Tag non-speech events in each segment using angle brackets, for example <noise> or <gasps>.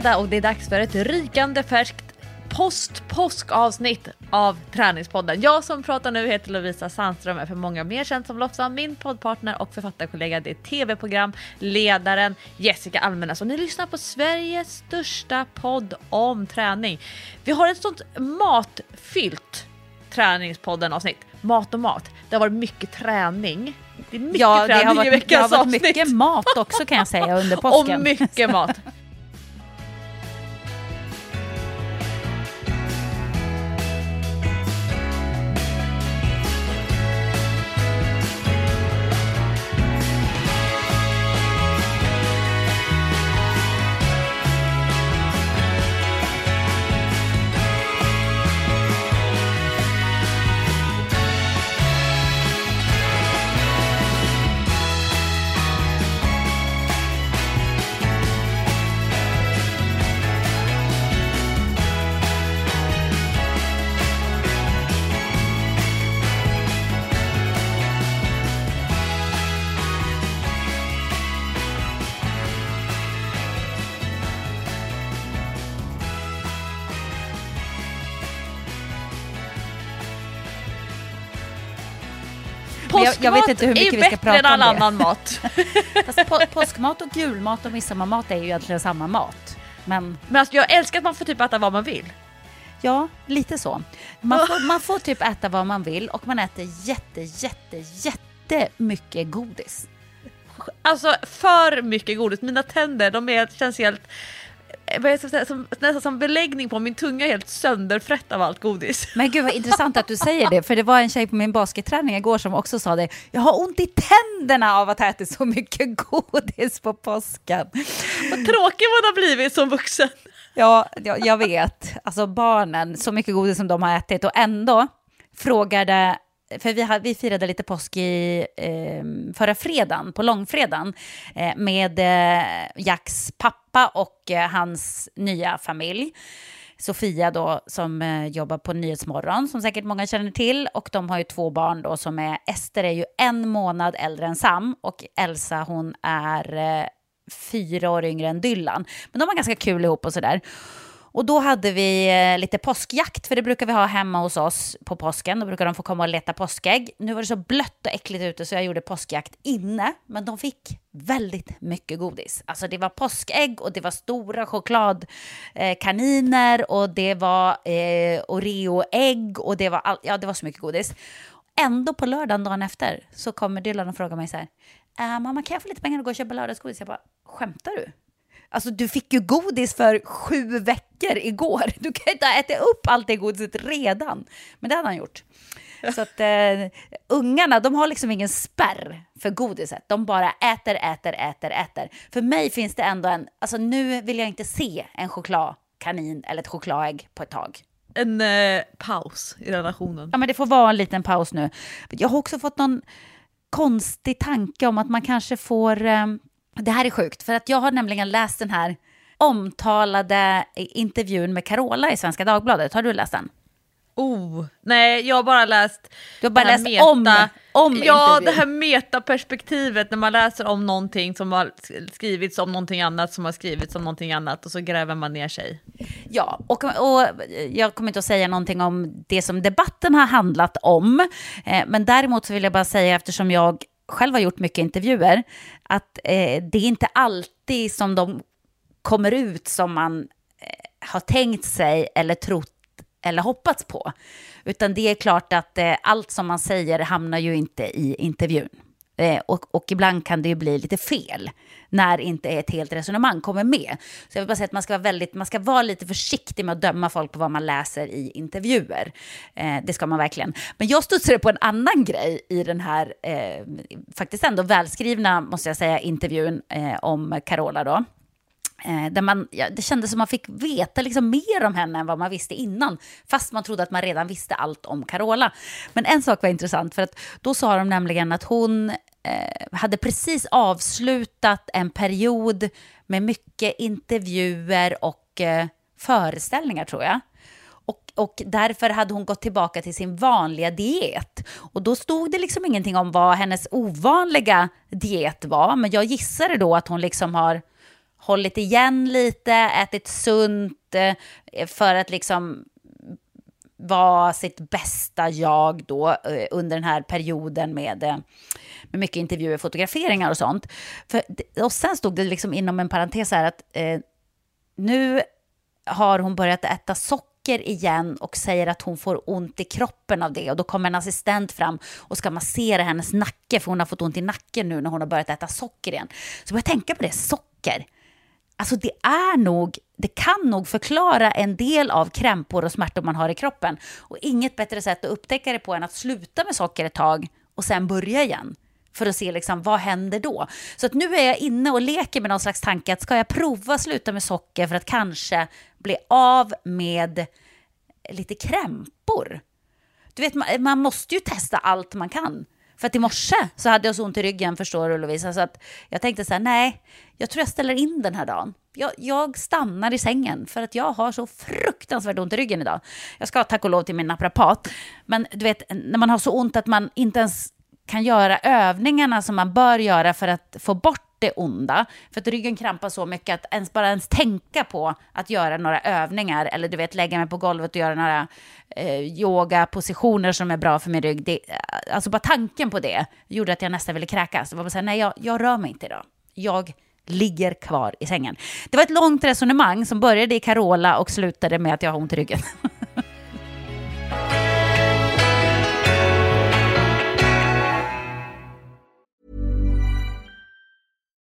Fredag och det är dags för ett rykande färskt post-påskavsnitt av Träningspodden. Jag som pratar nu heter Lovisa Sandström, är för många mer känd som Lofsa, min poddpartner och författarkollega. Det är tv-program, ledaren Jessica Almenäs och ni lyssnar på Sveriges största podd om träning. Vi har ett sånt matfyllt Träningspodden avsnitt. Mat och mat. Det har varit mycket träning. Det är mycket ja, träning det har varit, i veckans det har varit avsnitt. mycket mat också kan jag säga under <laughs> påsken. Och mycket mat. Jag- vet inte hur mycket är vi ska bättre prata än om all det. annan mat. <laughs> Fast på, påskmat och julmat och midsommarmat är ju egentligen samma mat. Men Men alltså, jag älskar att man får typ äta vad man vill. ja, lite så. Man får, <laughs> man får typ äta vad man vill och man äter jätte, jätte, jätte mycket godis. Alltså för mycket godis. Mina tänder de är, känns helt... som, nästan som beläggning på min tunga helt sönderfrätt av allt godis. Men gud vad intressant att du säger det, för det var en tjej på min basketträning igår som också sa det. Jag har ont i tänderna av att ha ätit så mycket godis på påsken. Vad tråkig man har blivit som vuxen. Ja, jag, jag vet. Alltså barnen, så mycket godis som de har ätit och ändå frågade för vi, vi firade lite påsk i eh, förra fredagen, på långfredagen, eh, med eh, Jacks pappa och eh, hans nya familj. Sofia då som eh, jobbar på Nyhetsmorgon som säkert många känner till och de har ju två barn då som är Ester är ju en månad äldre än Sam och Elsa hon är eh, fyra år yngre än Dylan. Men de har ganska kul ihop och sådär. Och då hade vi eh, lite påskjakt, för det brukar vi ha hemma hos oss på påsken. Då brukar de få komma och leta påskägg. Nu var det så blött och äckligt ute så jag gjorde påskjakt inne, men de fick väldigt mycket godis. Alltså det var påskägg och det var stora chokladkaniner och det var eh, Oreo-ägg och det var, all, ja, det var så mycket godis. Ändå på lördagen dagen efter så kommer Dylan och frågar mig så här, äh, mamma kan jag få lite pengar och gå och köpa lördagsgodis? Jag bara, skämtar du? Alltså du fick ju godis för sju veckor igår. <laughs> Du kan inte ha ätit upp allt det godiset redan. Men det hade han gjort. Så att eh, ungarna, de har liksom ingen spärr för godiset. De bara äter, äter, äter, äter. För mig finns det ändå en, alltså nu vill jag inte se en chokladkanin eller ett chokladägg på ett tag. En eh, paus i relationen. Ja, men det får vara en liten paus nu. Jag har också fått någon konstig tanke om att man kanske får... Eh, det här är sjukt, för att jag har nämligen läst den här omtalade intervjun med Carola i Svenska Dagbladet. Har du läst den? Oh, nej, jag har bara läst... Du har bara läst om, om Ja, intervjun. det här metaperspektivet när man läser om någonting som har skrivits om någonting annat som har skrivits om någonting annat och så gräver man ner sig. Ja, och, och jag kommer inte att säga någonting om det som debatten har handlat om. Eh, men däremot så vill jag bara säga, eftersom jag själv har gjort mycket intervjuer, att eh, det är inte alltid som de kommer ut som man eh, har tänkt sig eller trott eller hoppats på. Utan det är klart att eh, allt som man säger hamnar ju inte i intervjun. Eh, och, och ibland kan det ju bli lite fel när inte ett helt resonemang kommer med. Så jag vill bara säga att man ska vara, väldigt, man ska vara lite försiktig med att döma folk på vad man läser i intervjuer. Eh, det ska man verkligen. Men jag studsade på en annan grej i den här, eh, faktiskt ändå välskrivna, måste jag säga, intervjun eh, om Carola då. Eh, där man, ja, det kändes som man fick veta liksom mer om henne än vad man visste innan. Fast man trodde att man redan visste allt om Carola. Men en sak var intressant, för att då sa de nämligen att hon Eh, hade precis avslutat en period med mycket intervjuer och eh, föreställningar, tror jag. Och, och därför hade hon gått tillbaka till sin vanliga diet. Och då stod det liksom ingenting om vad hennes ovanliga diet var, men jag gissade då att hon liksom har hållit igen lite, ätit sunt eh, för att liksom vara sitt bästa jag då eh, under den här perioden med, eh, med mycket intervjuer, fotograferingar och sånt. För, och sen stod det liksom inom en parentes här att eh, nu har hon börjat äta socker igen och säger att hon får ont i kroppen av det. Och då kommer en assistent fram och ska massera hennes nacke, för hon har fått ont i nacken nu när hon har börjat äta socker igen. Så jag tänka på det, socker. Alltså det är nog, det kan nog förklara en del av krämpor och smärtor man har i kroppen. Och inget bättre sätt att upptäcka det på än att sluta med socker ett tag och sen börja igen. För att se liksom, vad händer då. Så att nu är jag inne och leker med någon slags tanke att ska jag prova sluta med socker för att kanske bli av med lite krämpor. Du vet, man, man måste ju testa allt man kan. För att i morse så hade jag så ont i ryggen, förstår du Lovisa, så att jag tänkte så här, nej, jag tror jag ställer in den här dagen. Jag, jag, stannar i sängen för att jag har så fruktansvärt ont i ryggen idag. Jag ska tack och lov till min naprapat, men du vet, när man har så ont att man inte ens kan göra övningarna som man bör göra för att få bort det onda. För att ryggen krampar så mycket att ens bara ens tänka på att göra några övningar eller du vet lägga mig på golvet och göra några eh, yogapositioner som är bra för min rygg. Det, eh, alltså bara tanken på det gjorde att jag nästan ville kräkas. Det var bara så här, nej jag, jag rör mig inte idag. Jag ligger kvar i sängen. Det var ett långt resonemang som började i Carola och slutade med att jag har ont i ryggen. <laughs>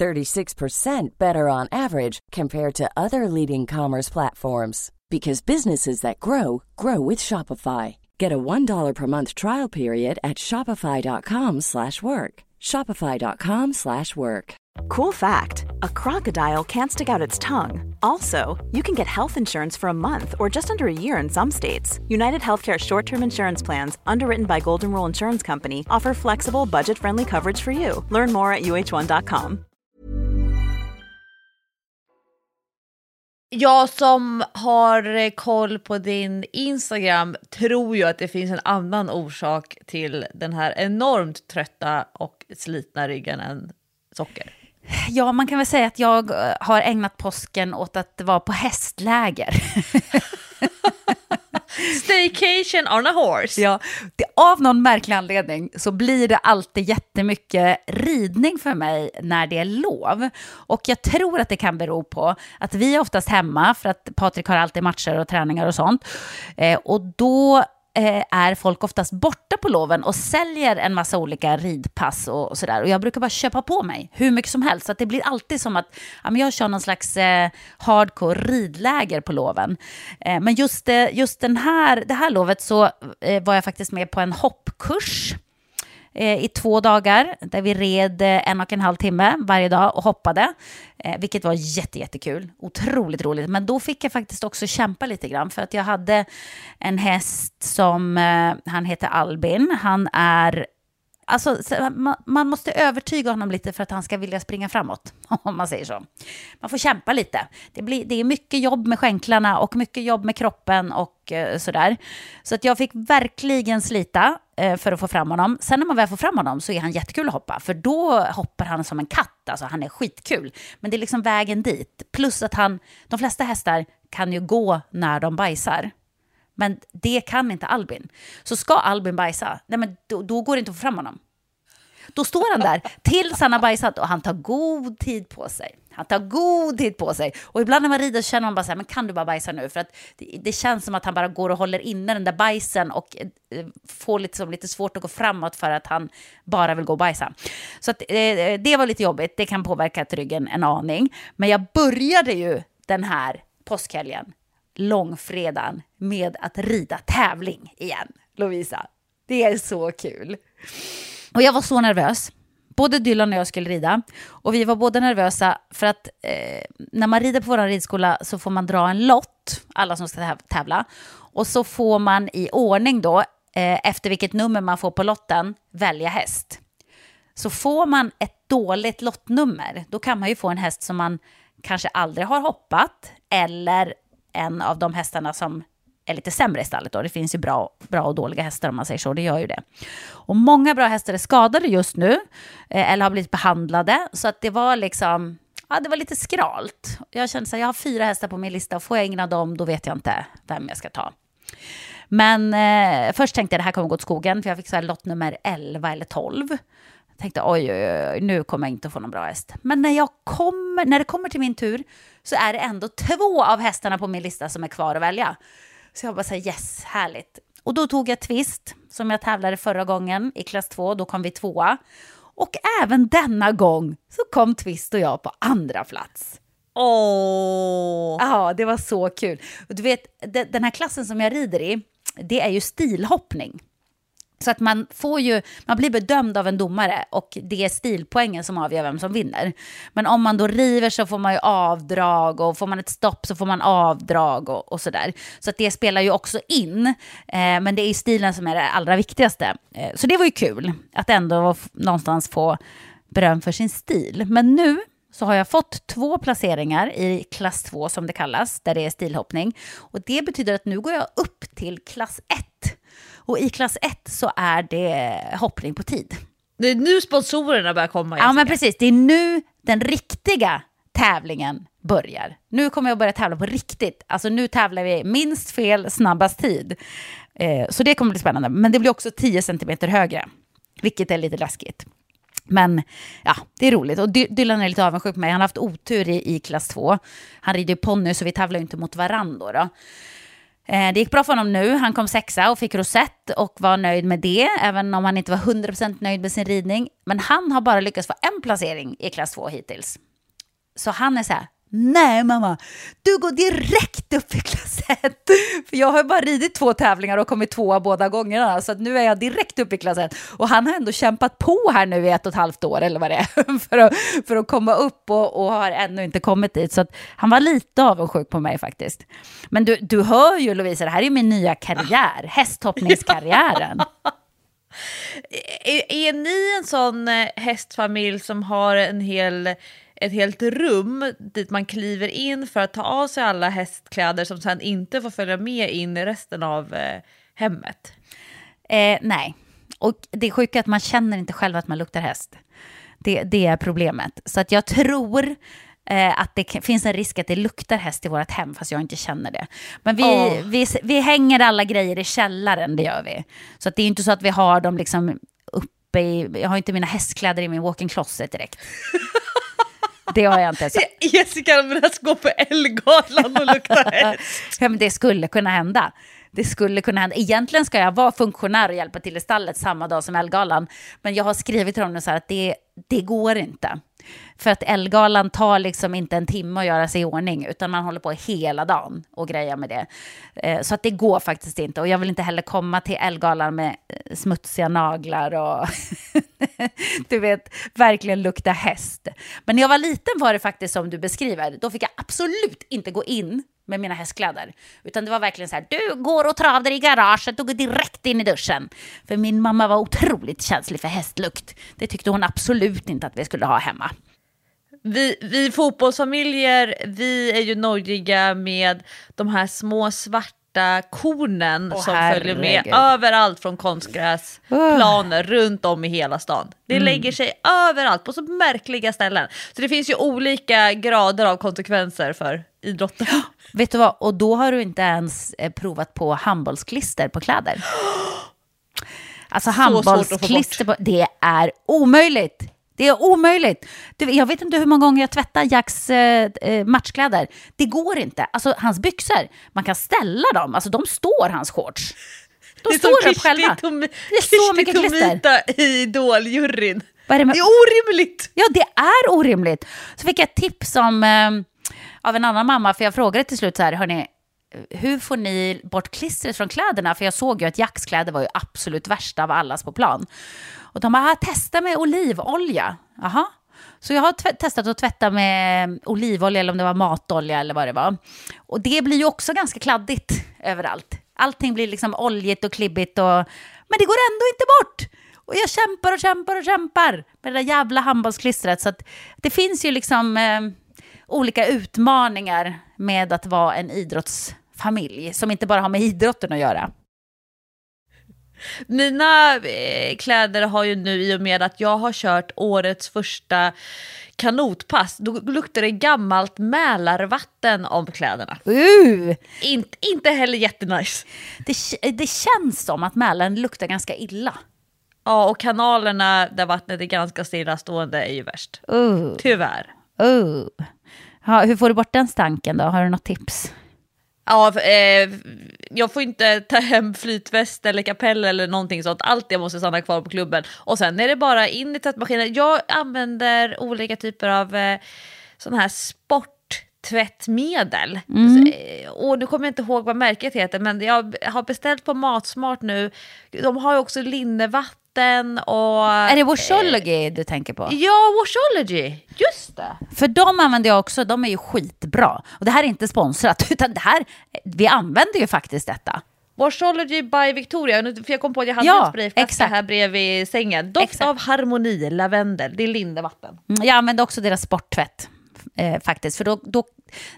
36% better on average compared to other leading commerce platforms because businesses that grow grow with Shopify. Get a $1 per month trial period at shopify.com/work. shopify.com/work. Cool fact, a crocodile can't stick out its tongue. Also, you can get health insurance for a month or just under a year in some states. United Healthcare short-term insurance plans underwritten by Golden Rule Insurance Company offer flexible, budget-friendly coverage for you. Learn more at uh1.com. Jag som har koll på din Instagram tror ju att det finns en annan orsak till den här enormt trötta och slitna ryggen än socker. Ja, man kan väl säga att jag eh, har ägnat påsken åt att vara på hästläger. <laughs> Staycation on a horse. Ja, det, av någon märklig anledning så blir det alltid jättemycket ridning för mig när det är lov. Och jag tror att det kan bero på att vi är oftast hemma för att Patrik har alltid matcher och träningar och sånt. Eh, och då Eh, är folk oftast borta på loven och säljer en massa olika ridpass och, sådär. Och jag brukar bara köpa på mig hur mycket som helst. Så att det blir alltid som att ja, men jag kör någon slags eh, hardcore ridläger på loven. Eh, men just, eh, just den här, det här lovet så eh, var jag faktiskt med på en hoppkurs Eh, i två dagar där vi red eh, en och en halv timme varje dag och hoppade, eh, vilket var jätte, jättekul. Otroligt roligt. Men då fick jag faktiskt också kämpa lite grann för att jag hade en häst som, han heter Albin, han är Alltså, man måste övertyga honom lite för att han ska vilja springa framåt, <laughs> om man säger så. Man får kämpa lite. Det, blir, det är mycket jobb med skänklarna och mycket jobb med kroppen och eh, sådär. Så att jag fick verkligen slita eh, för att få fram honom. Sen när man väl får fram honom så är han jättekul att hoppa, för då hoppar han som en katt. Alltså han är skitkul. Men det är liksom vägen dit. Plus att han, de flesta hästar kan ju gå när de bajsar. Men det kan inte Albin. Så ska Albin bajsa, nej men då, då går det inte att få fram honom. Då står han där tills han har bajsat och han tar god tid på sig. Han tar god tid på sig. Och ibland när man rider så känner man bara så här, men kan du bara bajsa nu? För att det, det känns som att han bara går och håller inne den där bajsen och eh, får liksom lite svårt att gå framåt för att han bara vill gå och bajsa. Så att, eh, eh, det var lite jobbigt, det kan påverka ryggen en aning. Men jag började ju den här påskhelgen långfredagen med att rida tävling igen, Lovisa. Det är så kul. Och jag var så nervös. Både Dylan och jag skulle rida. Och vi var båda nervösa för att eh, när man rider på vår ridskola så får man dra en lott alla som ska tävla. Och så får man i ordning då, eh, efter vilket nummer man får på lotten, välja häst. Så får man ett dåligt lottnummer, då kan man ju få en häst som man kanske aldrig har hoppat, eller en av de hästarna som är lite sämre i stallet. Då. Det finns ju bra, bra och dåliga hästar om man säger så, det gör ju det. Och många bra hästar är skadade just nu, eh, eller har blivit behandlade, så att det var liksom, ja det var lite skralt. Jag kände så här, jag har fyra hästar på min lista, och får jag ingen av dem, då vet jag inte vem jag ska ta. Men eh, först tänkte jag det här kommer gå åt skogen, för jag fick så här lott nummer 11 eller 12. Jag tänkte oj, oj, oj, nu kommer jag inte få någon bra häst. Men när, jag kommer, när det kommer till min tur så är det ändå två av hästarna på min lista som är kvar att välja. Så jag bara säger yes, härligt. Och då tog jag Twist, som jag tävlade förra gången i klass 2, då kom vi tvåa. Och även denna gång så kom Twist och jag på andra plats. Åh! Ja, det var så kul. Och du vet, den här klassen som jag rider i, det är ju stilhoppning. Så att man, får ju, man blir bedömd av en domare och det är stilpoängen som avgör vem som vinner. Men om man då river så får man ju avdrag och får man ett stopp så får man avdrag och, och sådär. Så att det spelar ju också in. Eh, men det är stilen som är det allra viktigaste. Eh, så det var ju kul att ändå någonstans få beröm för sin stil. Men nu så har jag fått två placeringar i klass 2 som det kallas, där det är stilhoppning. Och det betyder att nu går jag upp till klass 1. Och i klass 1 så är det hoppning på tid. Det är nu sponsorerna börjar komma. Ja, men precis. Det är nu den riktiga tävlingen börjar. Nu kommer jag börja tävla på riktigt. Alltså nu tävlar vi minst fel, snabbast tid. Eh, så det kommer bli spännande. Men det blir också 10 centimeter högre, vilket är lite läskigt. Men ja, det är roligt. Och Dylan är lite avundsjuk på mig. Han har haft otur i, i klass 2. Han rider ponny så vi tävlar inte mot varandra. Då. Eh, det gick bra för honom nu. Han kom sexa och fick rosett och var nöjd med det, även om han inte var 100% nöjd med sin ridning. Men han har bara lyckats få en placering i klass 2 hittills. Så han är så här, Nej mamma, du går direkt upp i klass 1. <laughs> För jag har bara ridit två tävlingar och kommit tvåa båda gångerna. Så nu är jag direkt upp i klass 1. Och han har ändå kämpat på här nu i ett och ett halvt år eller vad det är. <laughs> För att, för att komma upp och, och har ännu inte kommit dit. Så han var lite avundsjuk på mig faktiskt. Men du, du hör ju Lovisa, det här är min nya karriär. <laughs> Hästhoppningskarriären. Är, är ni en sån eh, hästfamilj som har en hel ett helt rum dit man kliver in för att ta av sig alla hästkläder som sen inte får följa med in i resten av eh, hemmet? Eh, nej, och det är sjuka att man känner inte själv att man luktar häst. Det, det är problemet. Så att jag tror eh, att det finns en risk att det luktar häst i vårt hem, fast jag inte känner det. Men vi, oh. vi, vi hänger alla grejer i källaren, det gör vi. Så att det är inte så att vi har dem liksom uppe i, jag har inte mina hästkläder i min walk-in closet direkt. <laughs> Det har jag inte. Så. <laughs> Jessica Almenäs går på Ellegalan och luktar <laughs> häst. ja, men det skulle kunna hända. Det skulle kunna hända. Egentligen ska jag vara funktionär och hjälpa till i stallet samma dag som Ellegalan. Men jag har skrivit till honom så här att det, det går inte. För att Elgalan tar liksom inte en timme att göra sig i ordning, utan man håller på hela dagen och grejer med det. Eh, så att det går faktiskt inte. Och jag vill inte heller komma till Elgalan med eh, smutsiga naglar och <laughs> du vet, verkligen lukta häst. Men när jag var liten var det faktiskt som du beskriver. Då fick jag absolut inte gå in med mina hästkläder. Utan det var verkligen så här, du går och travar i garaget och går direkt in i duschen. För min mamma var otroligt känslig för hästlukt. Det tyckte hon absolut inte att vi skulle ha hemma. Vi, vi fotbollsfamiljer, vi är ju nojiga med de här små svarta kornen oh, som följer med överallt från konstgräsplaner uh. runt om i hela stan. Det mm. lägger sig överallt på så märkliga ställen. Så det finns ju olika grader av konsekvenser för idrotten. <gasps> Vet du vad, och då har du inte ens eh, provat på handbollsklister på kläder. <gasps> Alltså handbollsklister, på, det är omöjligt. Det är omöjligt. Du, jag vet inte hur många gånger jag tvättar Jacks eh, eh matchkläder. Det går inte. Alltså hans byxor, man kan ställa dem. Alltså de står hans shorts. De står upp själva. Det är så mycket klister. i Idol-juryn. Det, det, är orimligt! Ja, det är orimligt. Så fick jag ett tips om, eh, av en annan mamma, för jag frågade till slut så här, hörni, hur får ni bort klistret från kläderna? För jag såg ju att Jacks kläder var ju absolut värsta av allas på plan. Och de bara, ah, testa med olivolja. Aha. Så jag har tv- testat att tvätta med olivolja eller om det var matolja eller vad det var. Och det blir ju också ganska kladdigt överallt. Allting blir liksom oljigt och klibbigt och... Men det går ändå inte bort! Och jag kämpar och kämpar och kämpar med det där jävla handbollsklistret. Så att det finns ju liksom eh, olika utmaningar med att vara en idrottsfamilj som inte bara har med idrotten att göra. Mina eh, kläder har ju nu i och med att jag har kört årets första kanotpass, då luktar det gammalt Mälarvatten om kläderna. Uh! Inte, inte heller jättenice. Det, det känns som att Mälaren luktar ganska illa. Ja, och kanalerna där vattnet är ganska stillastående är ju värst. Uh. Tyvärr. Uh. Ja, hur får du bort den stanken då? Har du något tips? Ja, eh, jag får inte ta hem flytväst eller kapell eller någonting sånt. Allt det måste stanna kvar på klubben. Och sen är det bara in i tvättmaskinen. Jag använder olika typer av eh, sådana här sporttvättmedel. Mm. Så, Och nu kommer jag inte ihåg vad märket heter, men jag har beställt på Matsmart nu. De har ju också linnevatten och... Är det Washology du tänker på? Ja, Washology! Just det! För de använder jag också, de är ju skitbra. Och det här är inte sponsrat, <laughs> utan det här, vi använder ju faktiskt detta. Washology by Victoria, för jag kom på att jag hade Ja, en sprayflaska här bredvid sängen. Doft Exakt. av harmoni, lavendel, det är linnevatten. Mm, Jag använder också deras sporttvätt. Eh, faktiskt, för då, då,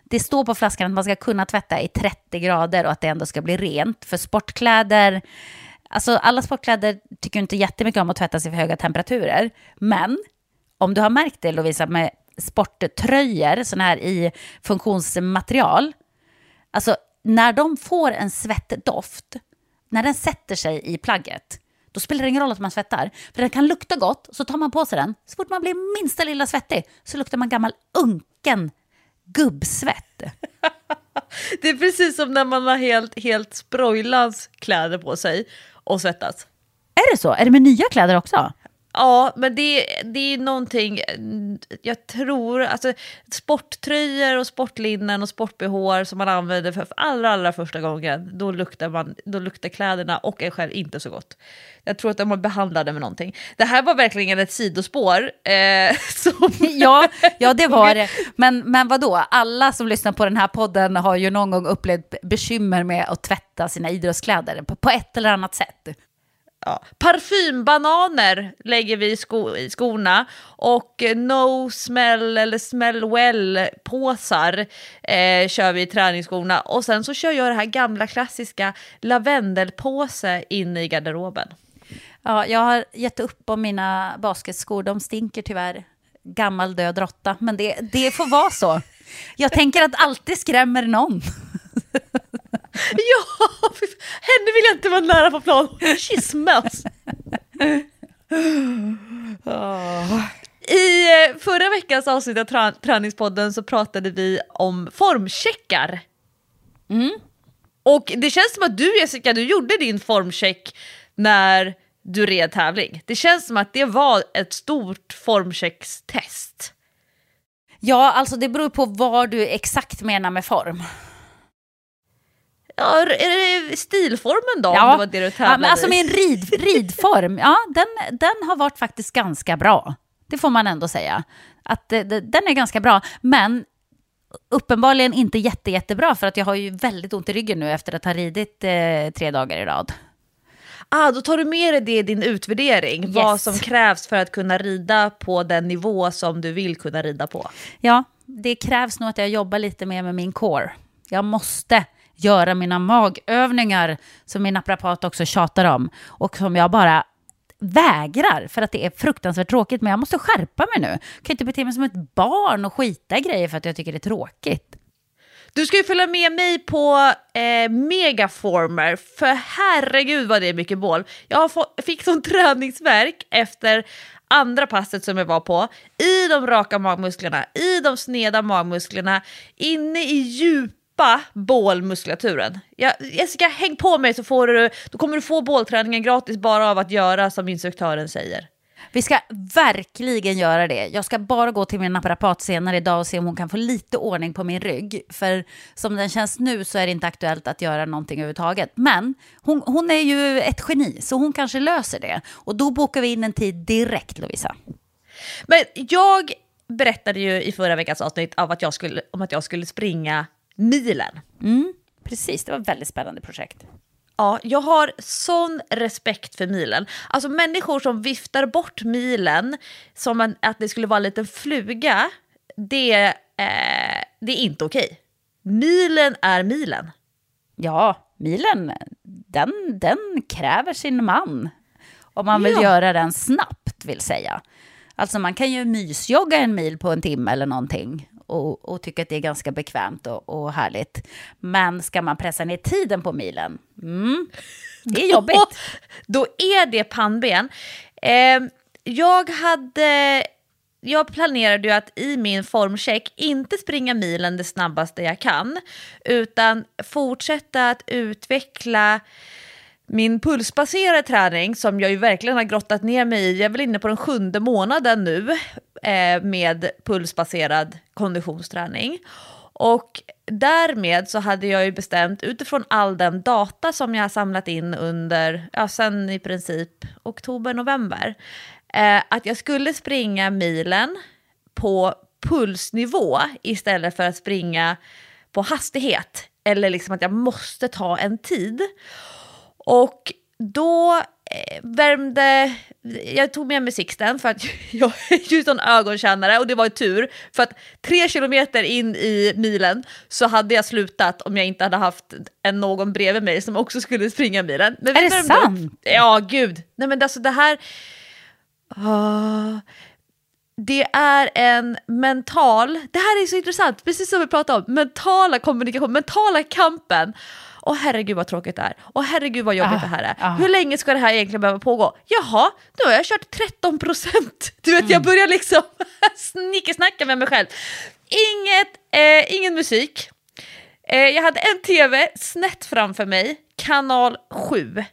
det står på flaskan att man ska kunna tvätta i 30 grader och att det ändå ska bli rent. För sportkläder, alltså alla sportkläder tycker inte jättemycket om att tvättas i för höga temperaturer. Men om du har märkt det Lovisa med sporttröjor, sådana här i funktionsmaterial, Alltså, när de får en svettdoft, när den sätter sig i plagget, då spelar det ingen roll att man svettar. För den kan lukta gott, så tar man på sig den. Så fort man blir minsta lilla svettig så luktar man gammal unken gubbsvett. <laughs> Det är precis som när man har helt, helt sproilans kläder på sig och svettas. Är det så? Är det med nya kläder också? Ja, men det, det är någonting, eh, jag tror, alltså sporttröjor och sportlinnen och sportbehåar som man använder för allra, allra första gången, då luktar, man, då luktar kläderna och en själv inte så gott. Jag tror att de har behandlade med någonting. Det här var verkligen ett sidospår. Eh, <laughs> som, <laughs> Ja, ja det var det. Men, men vadå? Alla som lyssnar på den här podden har ju någon gång upplevt bekymmer med att tvätta sina idrottskläder på, på ett eller annat sätt ja. Parfymbananer lägger vi i, sko, i skorna och no smell eller smell well påsar eh, kör vi i träningsskorna och sen så kör jag det här gamla klassiska lavendelpåse in i garderoben. Ja, jag har gett upp om mina basketskor. De stinker tyvärr. Gammal död råtta. Men det, det får vara så. Jag tänker att alltid skrämmer någon. <laughs> <laughs> Ja, henne vill jag inte vara nära på plan. She smells. I eh, förra veckans avsnitt av trä- Träningspodden så pratade vi om formcheckar. Och det känns som att du Jessica, du gjorde din formcheck när du red tävling. Det känns som att det var ett stort formcheckstest. Ja, alltså det beror på vad du exakt menar med form. Ja, är det stilformen då? Om det var det du ja, men alltså min rid, <laughs> ridform, ja, den, den har varit faktiskt ganska bra. Det får man ändå säga. Att eh, det- den är ganska bra, men uppenbarligen inte jätte, jättebra för att jag har ju väldigt ont i ryggen nu efter att ha ridit eh, tre dagar i rad. Ah, då tar du med dig det i din utvärdering, vad Yes. som krävs för att kunna rida på den nivå som du vill kunna rida på. Ja, det krävs nog att jag jobbar lite mer med min core. Jag måste göra mina magövningar som min naprapat också tjatar om och som jag bara vägrar för att det är fruktansvärt tråkigt. Men jag måste skärpa mig nu. Jag kan inte bete mig som ett barn och skita i grejer för att jag tycker det är tråkigt. Du ska ju följa med mig på eh, Megaformer, för herregud vad det är mycket bål. Jag få, fick sån träningsverk efter andra passet som jag var på, i de raka magmusklerna, i de sneda magmusklerna, inne i djupa bålmuskulaturen. Jessica, häng på mig så får du, då kommer du få bålträningen gratis bara av att göra som instruktören säger. Vi ska verkligen göra det. Jag ska bara gå till min naprapat senare idag och se om hon kan få lite ordning på min rygg. För som den känns nu så är det inte aktuellt att göra någonting överhuvudtaget. Men hon, hon är ju ett geni, så hon kanske löser det. Och då bokar vi in en tid direkt, Lovisa. Men jag berättade ju i förra veckans avsnitt av att jag skulle, om att jag skulle springa milen. Mm, precis, det var ett väldigt spännande projekt. Ja, jag har sån respekt för milen. Alltså människor som viftar bort milen som en, att det skulle vara en liten fluga, det, eh, det är inte okej. Milen är milen. Ja, milen, den, den kräver sin man. Om man vill Ja. göra den snabbt, vill säga. Alltså man kan ju mysjogga en mil på en timme eller någonting och, och tycka att det är ganska bekvämt och, och härligt. Men ska man pressa ner tiden på milen, mm, det är <laughs> jobbigt. Och då är det pannben. Eh, jag hade... Jag planerade ju att i min formcheck inte springa milen det snabbaste jag kan, utan fortsätta att utveckla min pulsbaserade träning som jag ju verkligen har grottat ner mig i. Jag är väl inne på den sjunde månaden nu eh, med pulsbaserad konditionsträning. Och därmed så hade jag ju bestämt utifrån all den data som jag har samlat in under, ja sen i princip oktober, november, eh, att jag skulle springa milen på pulsnivå istället för att springa på hastighet. Eller liksom att jag måste ta en tid. Och då eh, värmde, jag tog med mig Sixten för att <laughs> jag är ju sån ögonkännare och det var ju tur för att tre kilometer in i milen så hade jag slutat om jag inte hade haft en någon bredvid mig som också skulle springa milen. Men Är det värmde upp- sant? Ja, gud. Nej men alltså det här... Ah, det är en mental, det här är så intressant, precis som vi pratade om, mentala kommunikation, mentala kampen. Åh herregud vad tråkigt det är, åh herregud vad jobbigt Ah, det här är. ah. Hur länge ska det här egentligen behöva pågå? Jaha, nu har jag kört 13 procent. Du vet, jag börjar liksom <laughs> snickesnacka med mig själv. Inget, eh, ingen musik. Eh, jag hade en tv snett framför mig, kanal 7.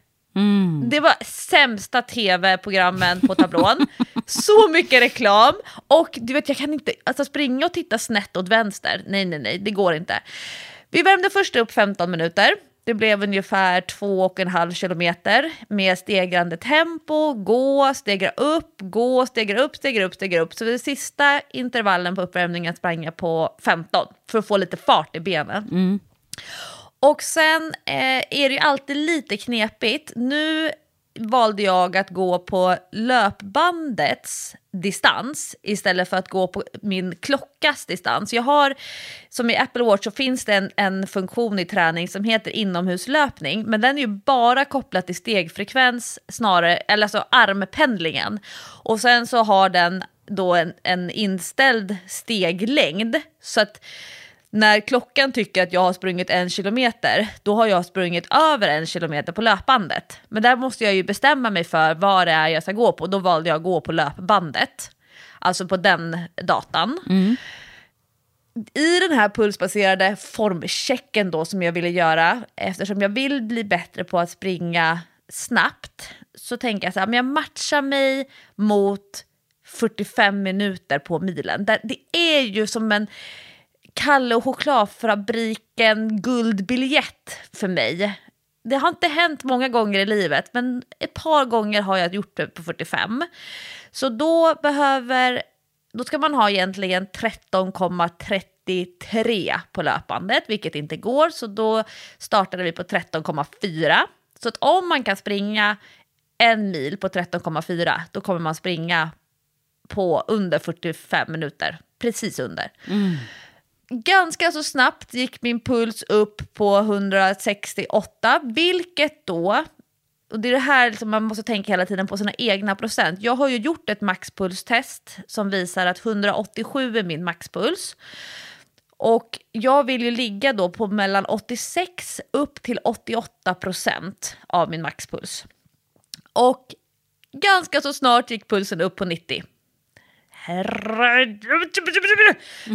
Det var sämsta tv-programmen på tablån. <laughs> Så mycket reklam. Och du vet, jag kan inte alltså, springa och titta snett åt vänster. Nej, nej, nej, det går inte. Vi värmde först upp 15 minuter. Det blev ungefär två och en halv kilometer med stegrande tempo, gå, stegra upp, gå, stegra upp, stegra upp, stegra upp. Så den sista intervallen på uppvärmningen sprang jag på 15 för att få lite fart i benen. Och sen eh, är det ju alltid lite knepigt. Nu valde jag att gå på löpbandets distans istället för att gå på min klockas distans. Jag har, som i Apple Watch så finns det en, en funktion i träning som heter inomhuslöpning, men den är ju bara kopplad till stegfrekvens snarare, eller alltså armpendlingen. Och sen så har den då en, en inställd steglängd, så att när klockan tycker att jag har sprungit en kilometer, då har jag sprungit över en kilometer på löpbandet. Men där måste jag ju bestämma mig för vad det är jag ska gå på. Då valde jag att gå på löpbandet. Alltså på den datan. I den här pulsbaserade formchecken då som jag ville göra, eftersom jag vill bli bättre på att springa snabbt, så tänker jag så här, men jag matchar mig mot 45 minuter på milen. Det är ju som en Kalle och chokladfabriken guldbiljett för mig. Det har inte hänt många gånger i livet, men ett par gånger har jag gjort det på 45. Så då behöver, då ska man ha egentligen 13,33 på löpandet, vilket inte går, så då startade vi på 13,4. Så att om man kan springa en mil på 13,4, då kommer man springa på under 45 minuter, precis under. Mm. Ganska så snabbt gick min puls upp på 168, vilket då, och det är det här som man måste tänka hela tiden på sina egna procent. Jag har ju gjort ett maxpulstest som visar att 187 är min maxpuls. Och jag vill ju ligga då på mellan 86 upp till 88 procent av min maxpuls. Och ganska så snart gick pulsen upp på 90. Herregud.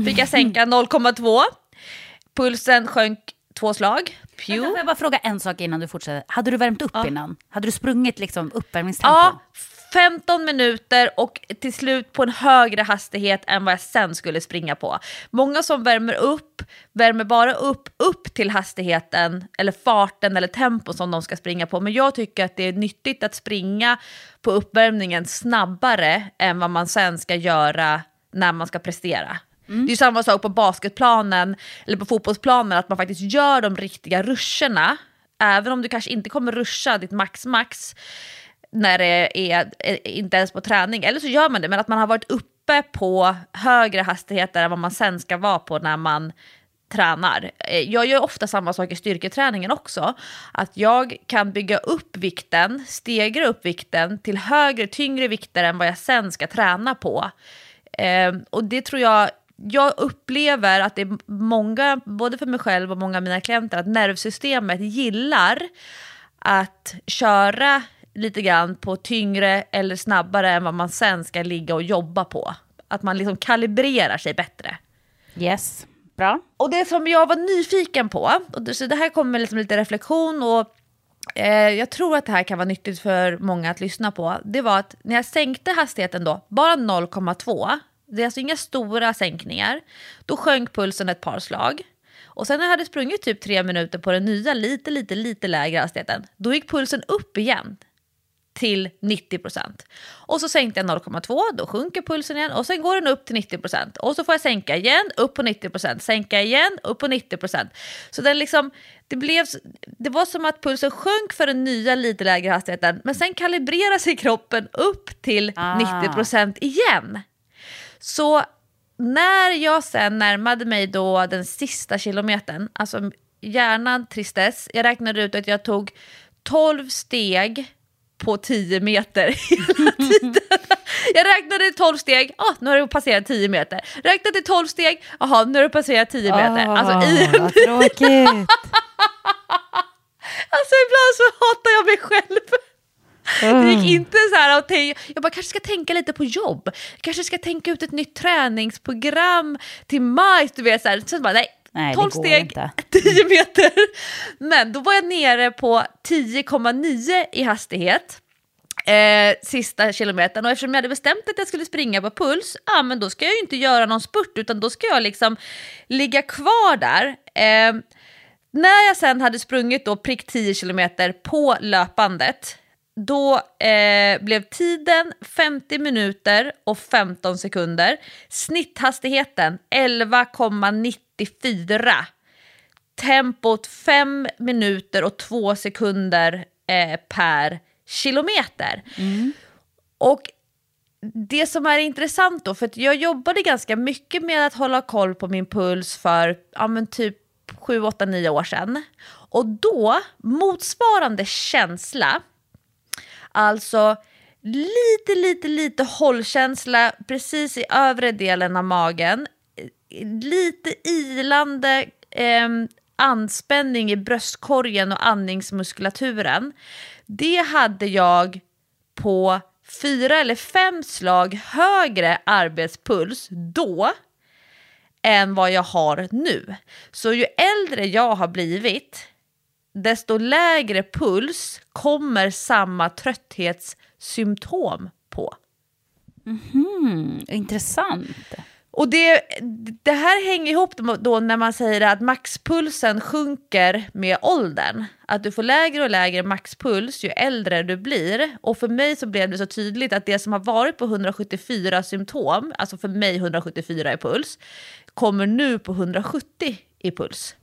Fick jag sänka 0,2. Pulsen sjönk två slag. Pew. Får jag bara fråga en sak innan du fortsätter? Hade du värmt upp innan? Hade du sprungit liksom uppvärmningstempo? Ja, 15 minuter och till slut på en högre hastighet än vad jag sen skulle springa på. Många som värmer upp, värmer bara upp, upp till hastigheten eller farten eller tempo som de ska springa på. Men jag tycker att det är nyttigt att springa på uppvärmningen snabbare än vad man sen ska göra när man ska prestera. Det är samma sak på basketplanen eller på fotbollsplanen, att man faktiskt gör de riktiga ruscherna. Även om du kanske inte kommer ruscha ditt max-max när det är, är, inte ens på träning, eller så gör man det, men att man har varit uppe på högre hastigheter än vad man sen ska vara på när man tränar. Eh, jag gör ofta samma sak i styrketräningen också. Att jag kan bygga upp vikten, stegra upp vikten till högre, tyngre vikter än vad jag sen ska träna på. Eh, och det tror jag, jag upplever att det är många, både för mig själv och många av mina klienter, att nervsystemet gillar att köra lite grann på tyngre eller snabbare än vad man sen ska ligga och jobba på. Att man liksom kalibrerar sig bättre. Yes, bra. Och det som jag var nyfiken på, och det, så det här kommer liksom lite reflektion och eh, jag tror att det här kan vara nyttigt för många att lyssna på, det var att när jag sänkte hastigheten då, bara 0,2, det är alltså inga stora sänkningar, då sjönk pulsen ett par slag. Och sen när jag hade sprungit typ tre minuter på den nya, lite, lite, lite lägre hastigheten, då gick pulsen upp igen till 90%. Och så sänkte jag 0,2, då sjunker pulsen igen och sen går den upp till 90%. Och så får jag sänka igen, upp på 90%, sänka igen, upp på 90%. Så den liksom, det, blev, det var som att pulsen sjönk för den nya lite lägre hastigheten, men sen kalibrerar sig kroppen upp till Ah. 90% igen. Så när jag sen närmade mig då den sista kilometern, alltså hjärnan tristess, jag räknade ut att jag tog 12 steg på 10 meter <laughs> hela tiden. Jag räknade 12 steg, ah, nu har du passerat 10 meter. Räknade 12 steg, jaha, nu har du passerat 10 meter. Alltså, i, vad tråkigt. <laughs> alltså ibland så hatar jag mig själv. Det gick inte så här att tänka, jag bara kanske ska tänka lite på jobb, kanske ska tänka ut ett nytt träningsprogram till maj, du vet så här. Sen bara nej, Nej, det 12 går steg, inte. <laughs> 10 meter. Men då var jag nere på 10,9 i hastighet. Eh, sista kilometern och eftersom jag hade bestämt att jag skulle springa på puls, ja men då ska jag ju inte göra någon spurt utan då ska jag liksom ligga kvar där. Eh, när jag sen hade sprungit då prick 10 kilometer på löpandet, då eh, blev tiden 50 minuter och 15 sekunder. Snitthastigheten 11,94. Tempot 5 minuter och 2 sekunder eh, per kilometer. Och det som är intressant då, för jag jobbade ganska mycket med att hålla koll på min puls för ja, typ 7, 8, 9 år sedan. Och då, motsvarande känsla, alltså lite, lite, lite hållkänsla precis i övre delen av magen, lite ilande eh, anspänning i bröstkorgen och andningsmuskulaturen. Det hade jag på fyra eller fem slag högre arbetspuls då än vad jag har nu. Så ju äldre jag har blivit, desto lägre puls kommer samma trötthetssymptom på. Mm, intressant. Och det, det här hänger ihop då när man säger att maxpulsen sjunker med åldern. Att du får lägre och lägre maxpuls ju äldre du blir. Och för mig så blev det så tydligt att det som har varit på 174 symptom, alltså för mig 174 i puls, kommer nu på 170 i puls.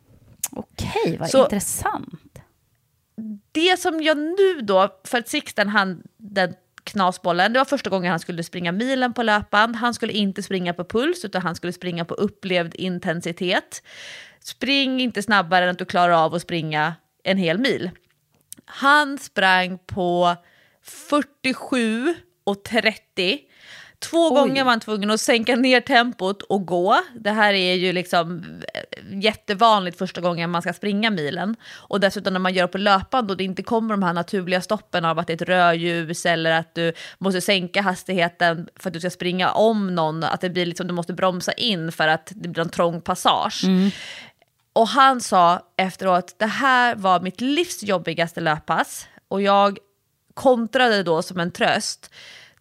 Okej, vad Så- intressant. det som jag nu då, för att Sixten han den knasbollen, det var första gången han skulle springa milen på löpband. Han skulle inte springa på puls utan han skulle springa på upplevd intensitet. Spring inte snabbare än att du klarar av att springa en hel mil. Han sprang på 47 och 30. Två gånger var han tvungen att sänka ner tempot och gå. Det här är ju liksom eh, jättevanligt första gången man ska springa milen. Och dessutom när man gör på löpband och det inte kommer de här naturliga stoppen av att det är ett rödljus eller att du måste sänka hastigheten för att du ska springa om någon. Att det blir liksom, du måste bromsa in för att det blir en trång passage. Och han sa efteråt, det här var mitt livs jobbigaste löppass. Och jag kontrade då som en tröst,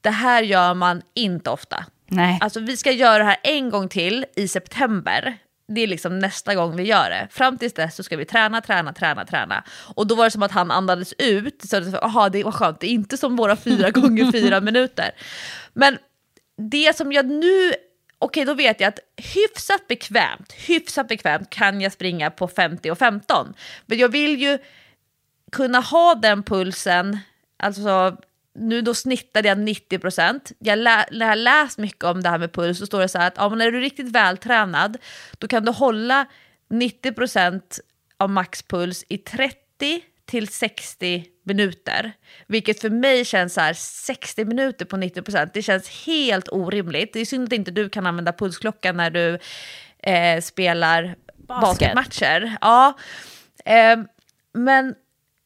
det här gör man inte ofta. Nej. Alltså vi ska göra det här en gång till i september. Det är liksom nästa gång vi gör det. Fram tills dess så ska vi träna, träna, träna, träna. Och då var det som att han andades ut. Så det, aha, det var skönt, det är inte som våra fyra <laughs> gånger fyra minuter. Men det som jag nu okej då vet jag att hyfsat bekvämt, hyfsat bekvämt kan jag springa på 50 och 15. Men jag vill ju kunna ha den pulsen, alltså nu då snittade jag 90 procent. Jag lä när jag läst mycket om det här med puls så står det så här att ja, men är du riktigt vältränad då kan du hålla 90 procent av maxpuls i 30 till 60 minuter. Vilket för mig känns så här 60 minuter på 90 procent. Det känns helt orimligt. Det är synd att inte du kan använda pulsklockan när du eh, spelar Basket. basketmatcher. Ja. Eh, men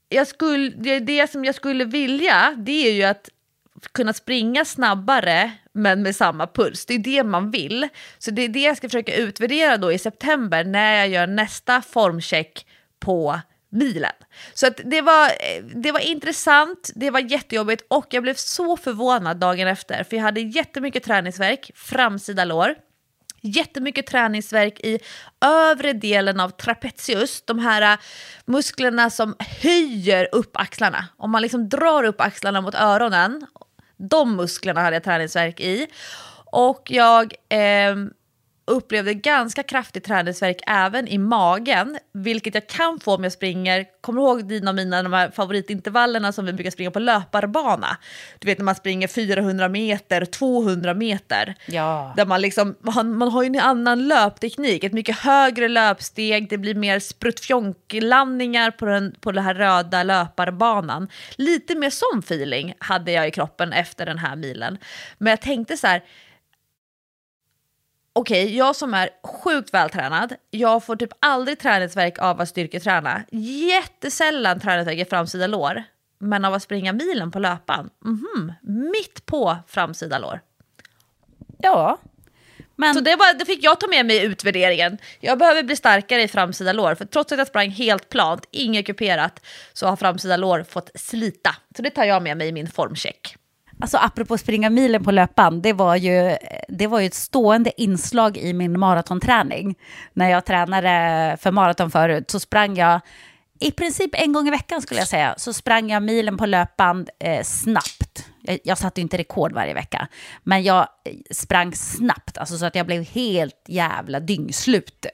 jag skulle, det, det som jag skulle vilja det är ju att kunna springa snabbare men med samma puls. Det är det man vill. Så det är det jag ska försöka utvärdera då i september när jag gör nästa formcheck på milen. Så att det, var, eh, det var intressant, det var jättejobbigt och jag blev så förvånad dagen efter för jag hade jättemycket träningsverk, framsida lår jättemycket träningsverk i övre delen av trapezius, de här äh, musklerna som höjer upp axlarna. Om man liksom drar upp axlarna mot öronen, de musklerna hade jag träningsverk i. Och jag eh, upplevde ganska kraftig träningsverk även i magen, vilket jag kan få om jag springer, kommer du ihåg dina och mina de här favoritintervallerna som vi brukar springa på löparbana? Du vet när man springer 400 meter, 200 meter. Ja. Där man liksom, man, man har ju en annan löpteknik, ett mycket högre löpsteg, det blir mer spruttfjonklandningar på den, på den här röda löparbanan. Lite mer sån feeling hade jag i kroppen efter den här milen. Men jag tänkte så här, okej, okay, jag som är sjukt vältränad, jag får typ aldrig träningsverk av att styrketräna. Jättesällan träningsverk i framsida lår. Men av att springa milen på löpan, mm -hmm, mitt på framsida lår. Ja. Men... Så det, var, det fick jag ta med mig i utvärderingen. Jag behöver bli starkare i framsida lår, för trots att jag sprang helt plant, inget kuperat, så har framsida lår fått slita. Så det tar jag med mig i min formcheck. Alltså apropå springa milen på löpan, det var, ju, det var ju ett stående inslag i min maratonträning. När jag tränade för maraton förut så sprang jag i princip en gång i veckan skulle jag säga, så sprang jag milen på löpband eh, snabbt. Jag, jag satte inte rekord varje vecka, men jag eh, sprang snabbt, alltså så att jag blev helt jävla dyngslut.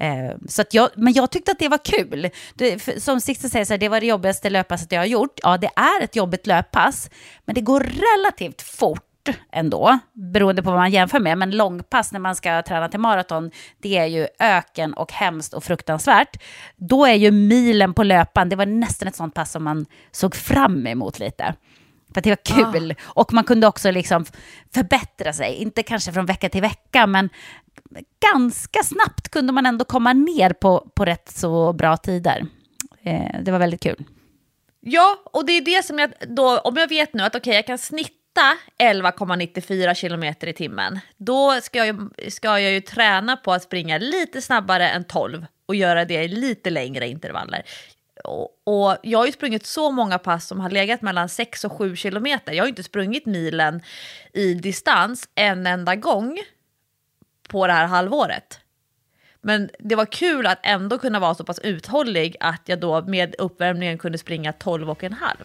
Eh, så att jag, men jag tyckte att det var kul. Det, som Sixten säger, så här, det var det jobbigaste löppasset jag har gjort. Ja, det är ett jobbigt löppass, men det går relativt fort ändå, beroende på vad man jämför med. Men långpass när man ska träna till maraton, det är ju öken och hemskt och fruktansvärt. Då är ju milen på löpan, det var nästan ett sånt pass som man såg fram emot lite. För att det var kul. Ah. Och man kunde också liksom förbättra sig, inte kanske från vecka till vecka, men ganska snabbt kunde man ändå komma ner på, på rätt så bra tider. Eh, det var väldigt kul. Ja, och det är det som jag då, om jag vet nu att okej, okay, jag kan snitta 11,94 kilometer i timmen, då ska jag, ska jag ju träna på att springa lite snabbare än 12 och göra det i lite längre intervaller. Och, och jag har ju sprungit så många pass som har legat mellan 6 och 7 kilometer. Jag har ju inte sprungit milen i distans en enda gång på det här halvåret. Men det var kul att ändå kunna vara så pass uthållig att jag då med uppvärmningen kunde springa 12 och en halv.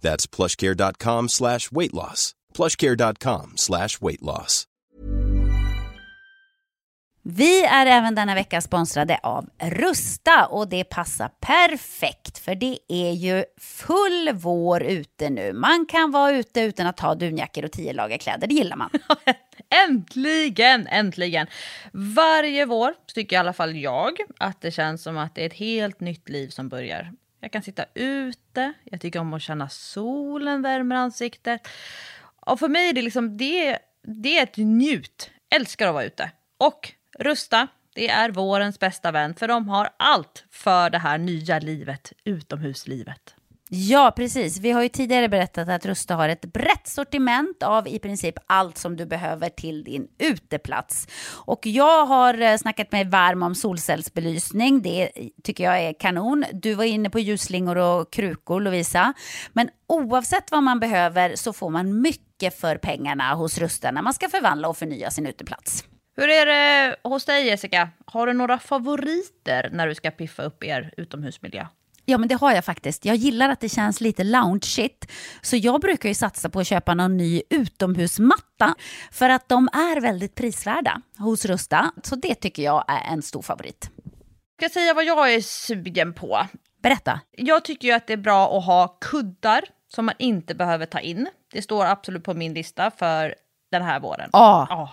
That's plushcare.com slash weight loss. plushcare.com slash weight loss. Vi är även denna vecka sponsrade av Rusta och det passar perfekt för det är ju full vår ute nu. Man kan vara ute utan att ha dunjackor och tio lager kläder, det gillar man. <laughs> Äntligen, äntligen! Varje vår tycker i alla fall jag att det känns som att det är ett helt nytt liv som börjar. Jag kan sitta ute, jag tycker om att känna solen värmer ansiktet. Och för mig är det liksom, det, det är ett njut. Älskar att vara ute. Och Rusta, det är vårens bästa vän för de har allt för det här nya livet, utomhuslivet. Ja, precis. Vi har ju tidigare berättat att Rusta har ett brett sortiment av i princip allt som du behöver till din uteplats. Och jag har eh, snackat mig varm om solcellsbelysning. Det tycker jag är kanon. Du var inne på ljusslingor och krukor, Lovisa. Men oavsett vad man behöver så får man mycket för pengarna hos Rusta när man ska förvandla och förnya sin uteplats. Hur är det hos dig Jessica? Har du några favoriter när du ska piffa upp er utomhusmiljö? Ja, men det har jag faktiskt. Jag gillar att det känns lite loungeigt. Så jag brukar ju satsa på att köpa någon ny utomhusmatta. För att de är väldigt prisvärda hos Rusta. Så det tycker jag är en stor favorit. Jag ska säga vad jag är sugen på. Berätta. Jag tycker ju att det är bra att ha kuddar som man inte behöver ta in. Det står absolut på min lista för den här våren. Ja. Ja.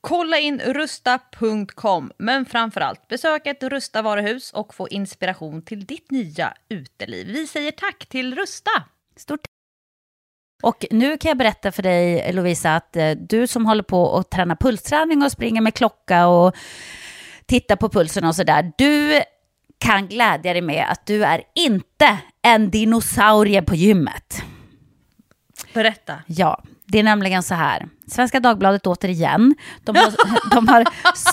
Kolla in rusta.com, men framförallt besök ett Rusta varuhus och få inspiration till ditt nya uteliv. Vi säger tack till Rusta! Stort och nu kan jag berätta för dig, Lovisa, att eh, du som håller på att träna pulsträning och springer med klocka och tittar på pulsen och sådär, du kan glädja dig med att du är inte en dinosaurie på gymmet. Berätta. Ja, det är nämligen så här. Svenska Dagbladet återigen. De har, <laughs> de har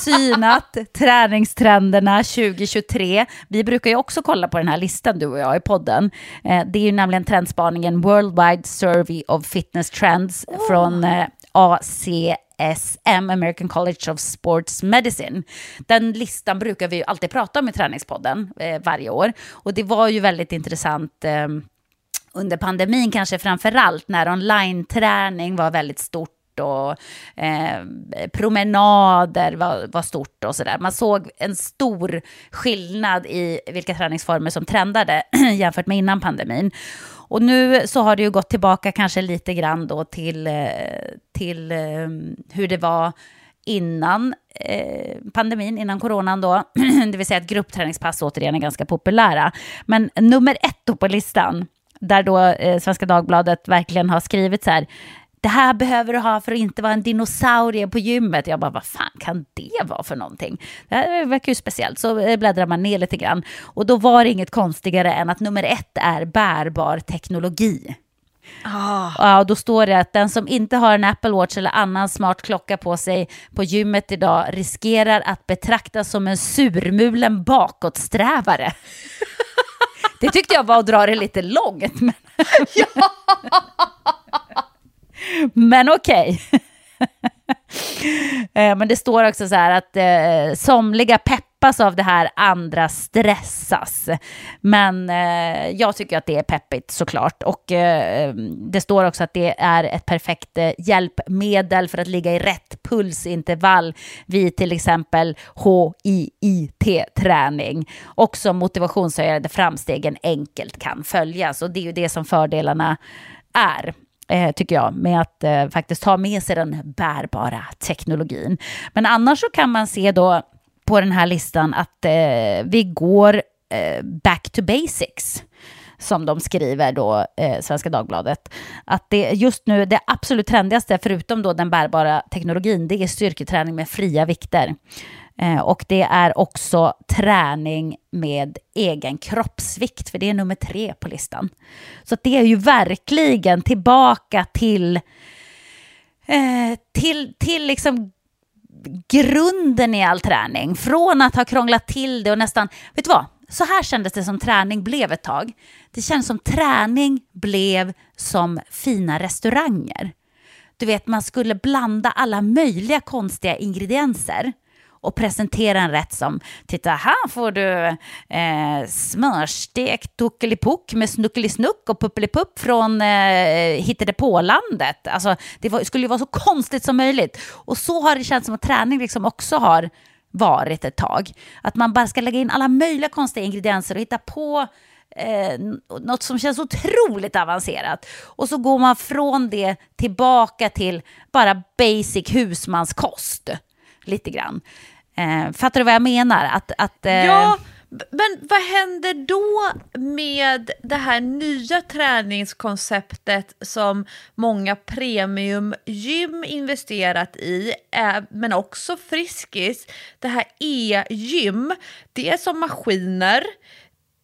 synat träningstrenderna 2023. Vi brukar ju också kolla på den här listan, du och jag, i podden. Eh, det är ju nämligen trendspaningen Worldwide Survey of Fitness Trends från eh, ACSM, American College of Sports Medicine. Den listan brukar vi ju alltid prata om i träningspodden eh, varje år. Och det var ju väldigt intressant eh, under pandemin kanske framför allt när online-träning var väldigt stort och eh, promenader var, var stort och sådär. Man såg en stor skillnad i vilka träningsformer som trendade <clears throat> jämfört med innan pandemin. Och nu så har det ju gått tillbaka kanske lite grann då till, eh, till eh, hur det var innan eh, pandemin, innan coronan då, <clears throat> det vill säga att gruppträningspass återigen är ganska populära. Men nummer ett då på listan, där då eh, Svenska Dagbladet verkligen har skrivit så här, det här behöver du ha för att inte vara en dinosaurie på gymmet. Jag bara, vad fan kan det vara för någonting? Det här verkar ju speciellt. Så eh, bläddrar man ner lite grann. Och då var det inget konstigare än att nummer ett är bärbar teknologi. Oh. Ja, då står det att den som inte har en Apple Watch eller annan smart klocka på sig på gymmet idag riskerar att betraktas som en surmulen bakåtsträvare. <laughs> det tyckte jag var att dra det lite långt. Men, <laughs> men okej. Okay. <laughs> Eh, men det står också så här att eh, somliga peppas av det här, andra stressas. Men eh, jag tycker att det är peppigt såklart. Och eh, det står också att det är ett perfekt eh, hjälpmedel för att ligga i rätt pulsintervall vid till exempel HIIT-träning. Och som motivationshöjande framstegen enkelt kan följas. Och det är ju det som fördelarna är eh, tycker jag, med att eh, faktiskt ta med sig den bärbara teknologin. Men annars så kan man se då på den här listan att eh, vi går eh, back to basics som de skriver då, eh, Svenska Dagbladet. Att det just nu, det absolut trendigaste, förutom då den bärbara teknologin, det är styrketräning med fria vikter. Eh, och det är också träning med egen kroppsvikt, för det är nummer tre på listan. Så det är ju verkligen tillbaka till, eh, till, till liksom grunden i all träning. Från att ha krånglat till det och nästan, vet du vad? Så här kändes det som träning blev ett tag. Det kändes som träning blev som fina restauranger. Du vet, man skulle blanda alla möjliga konstiga ingredienser och presentera en rätt som titta här får du eh, smörstekt tuckelipuck med snuckelisnuck och puppelipupp från eh, hittade-på-landet. Alltså, det var, skulle ju vara så konstigt som möjligt. Och så har det känts som att träning liksom också har varit ett tag. Att man bara ska lägga in alla möjliga konstiga ingredienser och hitta på eh, något som känns otroligt avancerat. Och så går man från det tillbaka till bara basic husmanskost. Lite grann. Eh, fattar du vad jag menar? Att, att, eh... Ja, men vad händer då med det här nya träningskonceptet som många premiumgym investerat i, eh, men också Friskis, det här e-gym, det är som maskiner,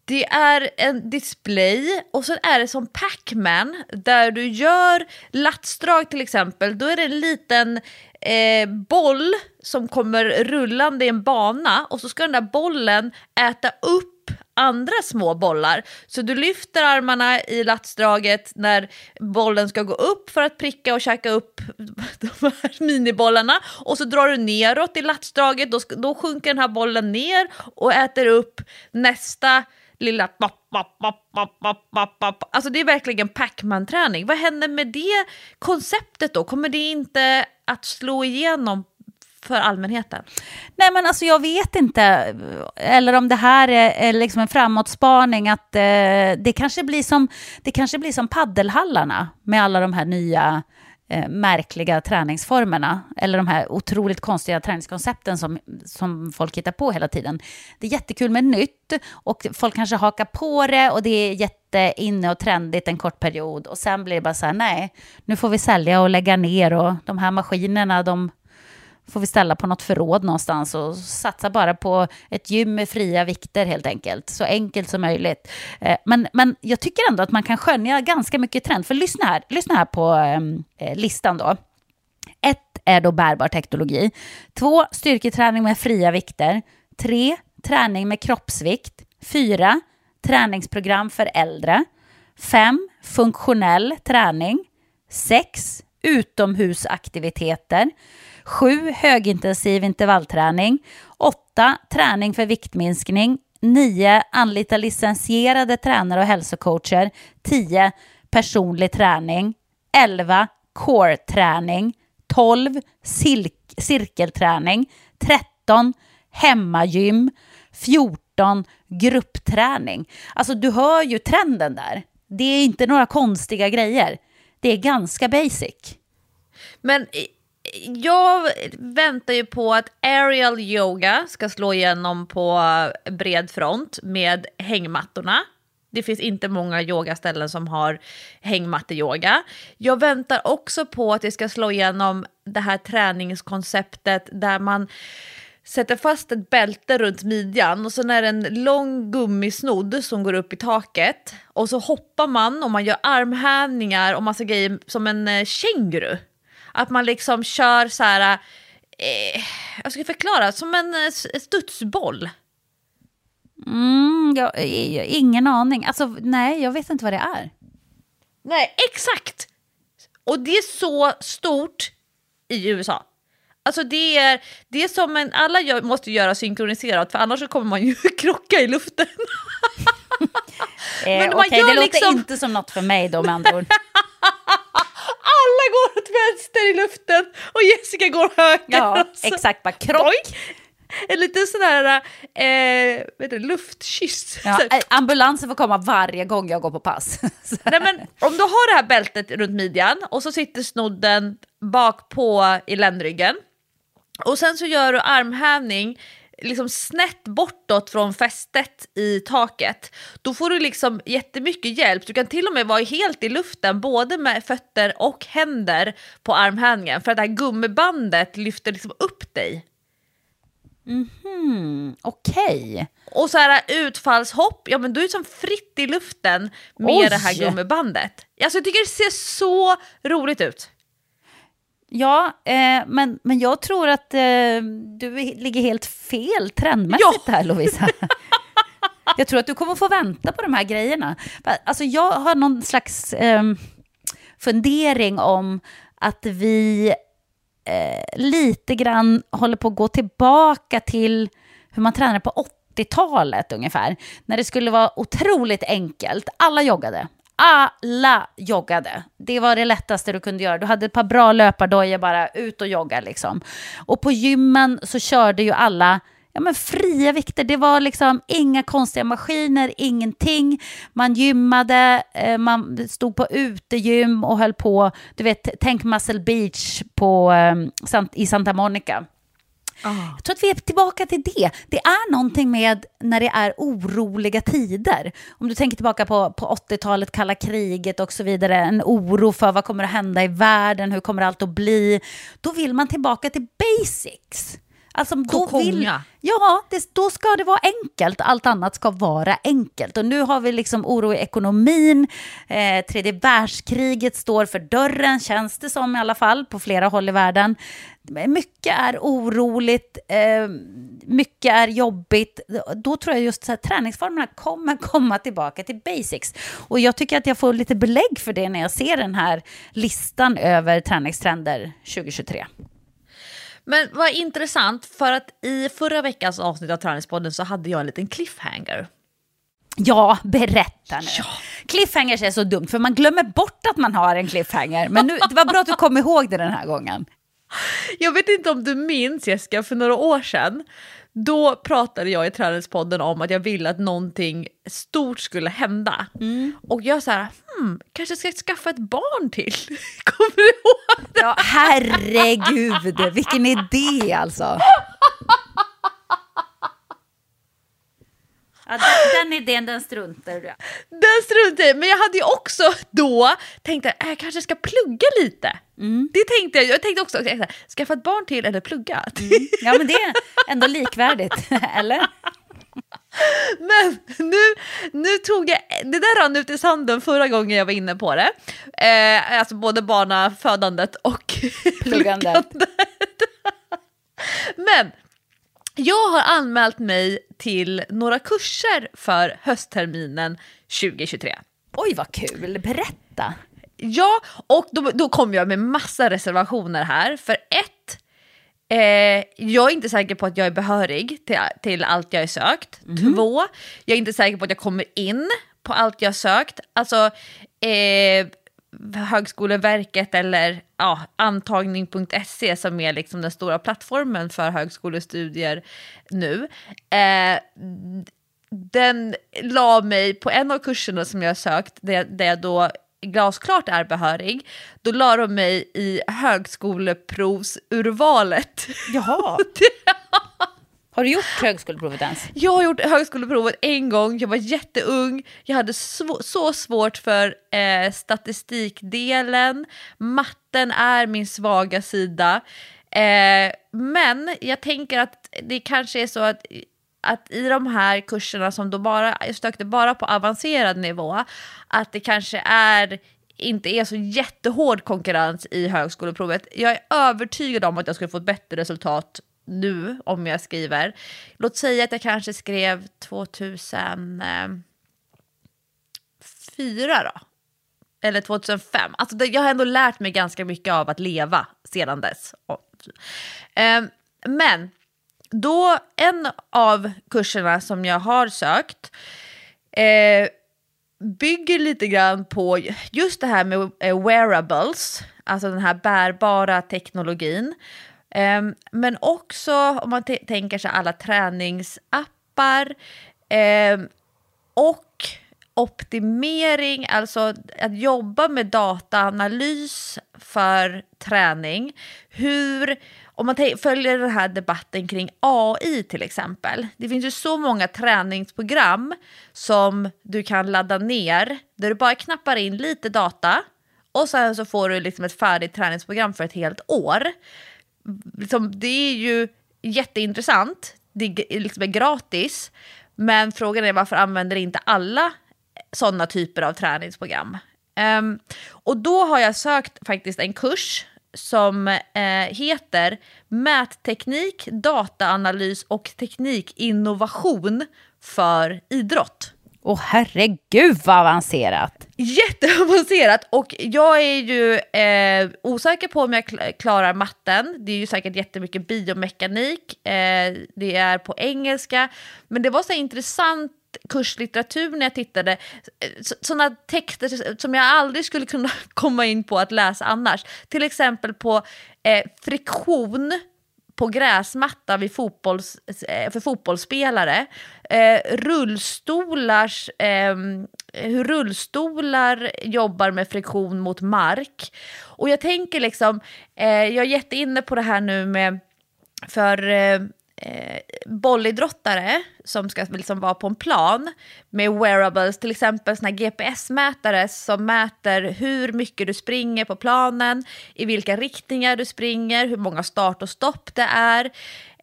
det är en display och så är det som Pac-Man där du gör latsdrag till exempel. Då är det en liten eh, boll som kommer rullande i en bana och så ska den där bollen äta upp andra små bollar. Så du lyfter armarna i latsdraget när bollen ska gå upp för att pricka och käka upp <laughs> de här minibollarna och så drar du neråt i latsdraget, då, då sjunker den här bollen ner och äter upp nästa lilla pop, pop, pop, pop, pop, Alltså det är verkligen Pacman-träning. Vad händer med det konceptet då? Kommer det inte att slå igenom för allmänheten? Nej men alltså jag vet inte, eh, eller om det här är, är liksom en framåtspaning att eh, det, kanske blir som, det kanske blir som paddelhallarna med alla de här nya eh, märkliga träningsformerna, eller de här otroligt konstiga träningskoncepten som, som folk hittar på hela tiden. Det är jättekul med nytt och folk kanske hakar på det och det är jätteinne och trendigt en kort period och sen blir det bara så här, nej, nu får vi sälja och lägga ner och de här maskinerna, de får vi ställa på något förråd någonstans och satsa bara på ett gym med fria vikter helt enkelt. Så enkelt som möjligt. Eh, men, men jag tycker ändå att man kan skönja ganska mycket trend. För lyssna här, lyssna här på ehm, eh, listan då. Ett är då bärbar teknologi. Två, styrketräning med fria vikter. Tre, träning med kroppsvikt. Fyra, träningsprogram för äldre. Fem, funktionell träning. Sex, utomhusaktiviteter. 7. Högintensiv intervallträning. 8. Träning för viktminskning. 9. Anlita licensierade tränare och hälsocoacher. 10. Personlig träning. 11. Core-träning. 12 cir- cirkelträning, 13 hemmagym, 14 gruppträning. Alltså du hör ju trenden där. Det är inte några konstiga grejer. Det är ganska basic. Men jag väntar ju på att aerial yoga ska slå igenom på bred front med hängmattorna. Det finns inte många yogaställen som har hängmatteyoga. Jag väntar också på att det ska slå igenom det här träningskonceptet där man sätter fast ett bälte runt midjan och sen är det en lång gummisnodd som går upp i taket och så hoppar man och man gör armhävningar och massa grejer som en eh, känguru. Att man liksom kör så här, eh, jag ska förklara, som en eh, studsboll. Mm, jag, jag, ingen aning. Alltså, nej, jag vet inte vad det är. Nej, exakt! Och det är så stort i USA. Alltså det är, det är som en, alla gör, måste göra synkroniserat för annars kommer man ju <laughs> krocka i luften. <laughs> Eh, Men man okay, gör det låter liksom... inte som något för mig då med andra ord. <laughs> alla går luften och Jessica går höger. Ja, exakt, bara krock. En liten sån där eh, vet du, luftkyss. Ja, eh, ambulansen får komma varje gång jag går på pass. <laughs> Nej, men, om du har det här bältet runt midjan och så sitter snodden bak på i ländryggen och sen så gör du armhävning liksom snett bortåt från fästet i taket, då får du liksom jättemycket hjälp. Du kan till och med vara helt i luften, både med fötter och händer på armhävningen, för att det här gummibandet lyfter liksom upp dig. Mhm, okej. Okay. Och så här utfallshopp, ja men du är som fritt i luften med Oj. det här gummibandet. Alltså jag tycker det ser så roligt ut. Ja, eh, men, men jag tror att eh, du ligger helt fel trendmässigt ja. här Lovisa. <laughs> jag tror att du kommer få vänta på de här grejerna. Alltså jag har någon slags eh, fundering om att vi eh, lite grann håller på att gå tillbaka till hur man tränade på 80-talet ungefär. När det skulle vara otroligt enkelt. Alla joggade, alla joggade. Det var det lättaste du kunde göra. Du hade ett par bra löpardojor bara, ut och jogga liksom. Och på gymmen så körde ju alla ja, men fria vikter. Det var liksom inga konstiga maskiner, ingenting. Man gymmade, eh, man stod på utegym och höll på. Du vet, tänk Muscle Beach på, eh, i Santa Monica. Oh. Jag tror att vi är tillbaka till det. Det är någonting med när det är oroliga tider. Om du tänker tillbaka på, på 80-talet, kalla kriget och så vidare. En oro för vad kommer att hända i världen, hur kommer allt att bli. Då vill man tillbaka till basics. Alltså, då vill, ja, det, då ska det vara enkelt. Allt annat ska vara enkelt. Och nu har vi liksom oro i ekonomin. Eh, tredje världskriget står för dörren, känns det som i alla fall, på flera håll i världen. Mycket är oroligt, eh, mycket är jobbigt. Då tror jag just att träningsformerna kommer komma tillbaka till basics. Och jag tycker att jag får lite belägg för det när jag ser den här listan över träningstrender 2023. Men vad intressant, för att i förra veckans avsnitt av Träningspodden så hade jag en liten cliffhanger. Ja, berätta nu. Ja. Cliffhangers är så dumt, för man glömmer bort att man har en cliffhanger. Men nu, det var bra att du kom ihåg det den här gången. Jag vet inte om du minns Jessica, för några år sedan då pratade jag i Träningspodden om att jag ville att någonting stort skulle hända. Mm. Och jag så här, hmm, kanske ska jag skaffa ett barn till? <laughs> Kommer du ihåg det? Ja, herregud, vilken idé alltså. Ja, den, den idén den struntar du Den struntar jag Men jag hade ju också då tänkt att jag kanske ska plugga lite. Mm. Det tänkte jag. Jag tänkte också, skaffa ett barn till eller plugga. Mm. Ja men det är ändå likvärdigt, <laughs> eller? Men nu, nu tog jag, det där rann ut i sanden förra gången jag var inne på det. Eh, alltså både barnafödandet och pluggandet. pluggandet. Men jag har anmält mig till några kurser för höstterminen 2023. Oj vad kul, berätta! Ja, och då, då kommer jag med massa reservationer här. För ett, eh, jag är inte säker på att jag är behörig till, till allt jag är sökt. Mm. Två, jag är inte säker på att jag kommer in på allt jag sökt. Alltså, eh, Högskoleverket eller ja, antagning.se som är liksom den stora plattformen för högskolestudier nu. Eh, den la mig på en av kurserna som jag sökt, där, där jag då glasklart är behörig, då la de mig i högskoleprovsurvalet. Jaha. <laughs> Har du gjort högskoleprovet ens? Jag har gjort högskoleprovet en gång, jag var jätteung, jag hade sv så svårt för eh, statistikdelen, matten är min svaga sida. Eh, men jag tänker att det kanske är så att att i de här kurserna som då bara, jag sökte bara på avancerad nivå, att det kanske är inte är så jättehård konkurrens i högskoleprovet. Jag är övertygad om att jag skulle få ett bättre resultat nu om jag skriver. Låt säga att jag kanske skrev 2004 då. Eller 2005. Alltså det, jag har ändå lärt mig ganska mycket av att leva sedan dess. Um, men då, en av kurserna som jag har sökt eh, bygger lite grann på just det här med eh, wearables, alltså den här bärbara teknologin. Um, men också om man tänker sig alla träningsappar um, och optimering, alltså att jobba med dataanalys för träning. Hur om man följer den här debatten kring AI till exempel. Det finns ju så många träningsprogram som du kan ladda ner där du bara knappar in lite data och sen så får du liksom ett färdigt träningsprogram för ett helt år. Liksom, det är ju jätteintressant, det är liksom gratis, men frågan är varför använder inte alla sådana typer av träningsprogram? Um, och då har jag sökt faktiskt en kurs som eh, heter Mätteknik, dataanalys och teknikinnovation för idrott. Åh oh, herregud vad avancerat! Jätteavancerat och jag är ju eh, osäker på om jag klarar matten. Det är ju säkert jättemycket biomekanik, eh, det är på engelska. Men det var så intressant kurslitteratur när jag tittade. Eh, Sådana texter som jag aldrig skulle kunna <laughs> komma in på att läsa annars. Till exempel på eh, friktion på gräsmatta vid fotbolls, eh, för fotbollsspelare. Eh, rullstolars, eh, hur rullstolar jobbar med friktion mot mark. Och jag tänker liksom, eh, jag är jätteinne på det här nu med, för eh, eh, bollidrottare som ska liksom vara på en plan med wearables, till exempel såna GPS-mätare som mäter hur mycket du springer på planen, i vilka riktningar du springer, hur många start och stopp det är,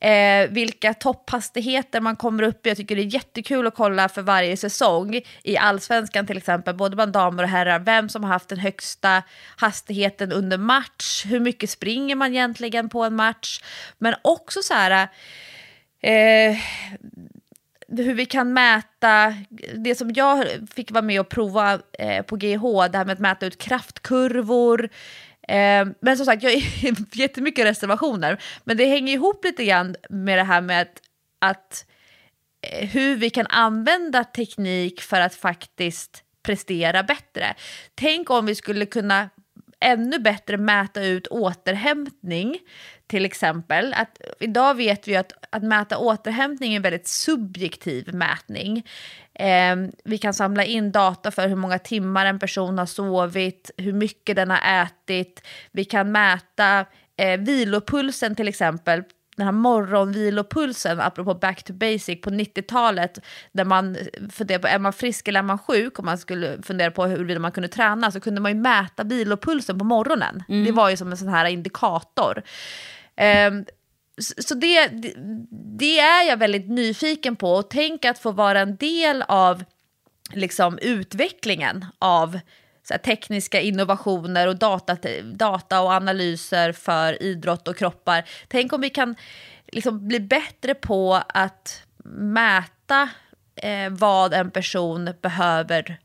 eh, vilka topphastigheter man kommer upp i. Jag tycker det är jättekul att kolla för varje säsong i allsvenskan till exempel, både bland damer och herrar, vem som har haft den högsta hastigheten under match, hur mycket springer man egentligen på en match, men också så här eh, hur vi kan mäta, det som jag fick vara med och prova eh, på GH, det här med att mäta ut kraftkurvor. Eh, men som sagt, jag har <laughs> jättemycket reservationer. Men det hänger ihop lite grann med det här med att, att eh, hur vi kan använda teknik för att faktiskt prestera bättre. Tänk om vi skulle kunna ännu bättre mäta ut återhämtning till exempel. Att, idag vet vi att, att mäta återhämtning är en väldigt subjektiv mätning. Eh, vi kan samla in data för hur många timmar en person har sovit, hur mycket den har ätit. Vi kan mäta eh, vilopulsen till exempel den här morgonvilopulsen, apropå back to basic, på 90-talet, där man funderade på är man frisk eller är man sjuk, och man skulle fundera på huruvida man kunde träna, så kunde man ju mäta vilopulsen på morgonen. Mm. Det var ju som en sån här indikator. Um, så det, det är jag väldigt nyfiken på och tänk att få vara en del av liksom, utvecklingen av här, tekniska innovationer och data, data och analyser för idrott och kroppar. Tänk om vi kan liksom, bli bättre på att mäta eh, vad en person behöver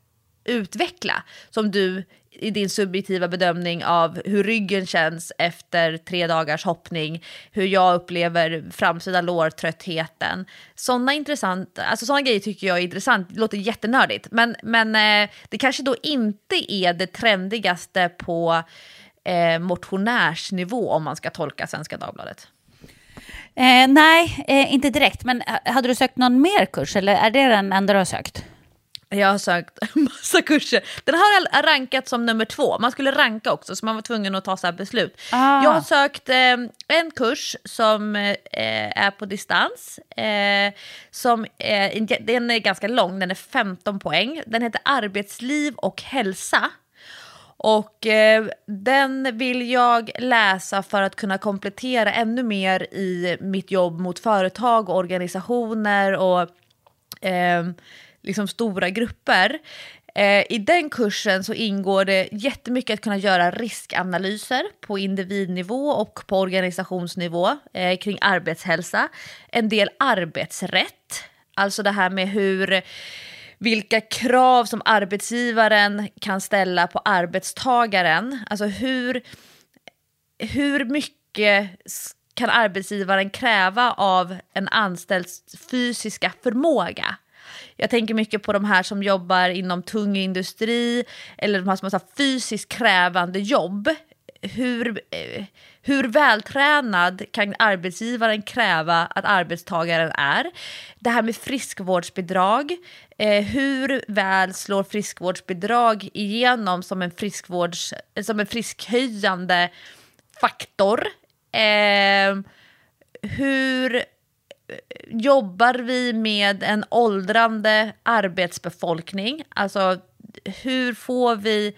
utveckla. Som du i din subjektiva bedömning av hur ryggen känns efter tre dagars hoppning, hur jag upplever framsida lårtröttheten. Sådana intressant, alltså sådana grejer tycker jag är intressant, det låter jättenördigt, men, men eh, det kanske då inte är det trendigaste på eh, motionärsnivå om man ska tolka Svenska Dagbladet. Eh, nej, eh, inte direkt. Men eh, hade du sökt någon mer kurs eller är det den enda du har sökt? Jag har sökt <laughs> massa kurser. Den har rankat som nummer två. Man skulle ranka också, så man var tvungen att ta så här beslut. Ah. Jag har sökt eh, en kurs som eh, är på distans. Eh, som, den är ganska lång, den är 15 poäng. Den heter Arbetsliv och hälsa. Och eh, den vill jag läsa för att kunna komplettera ännu mer i mitt jobb mot företag och organisationer och eh, liksom stora grupper. Eh, I den kursen så ingår det jättemycket att kunna göra riskanalyser på individnivå och på organisationsnivå eh, kring arbetshälsa. En del arbetsrätt, alltså det här med hur vilka krav som arbetsgivaren kan ställa på arbetstagaren. Alltså hur, hur mycket kan arbetsgivaren kräva av en anställds fysiska förmåga? Jag tänker mycket på de här som jobbar inom tung industri eller de här som har fysiskt krävande jobb. Hur, eh, hur vältränad kan arbetsgivaren kräva att arbetstagaren är? Det här med friskvårdsbidrag. Eh, hur väl slår friskvårdsbidrag igenom som en, friskvårds, eh, som en friskhöjande faktor? Eh, hur jobbar vi med en åldrande arbetsbefolkning? Alltså hur får vi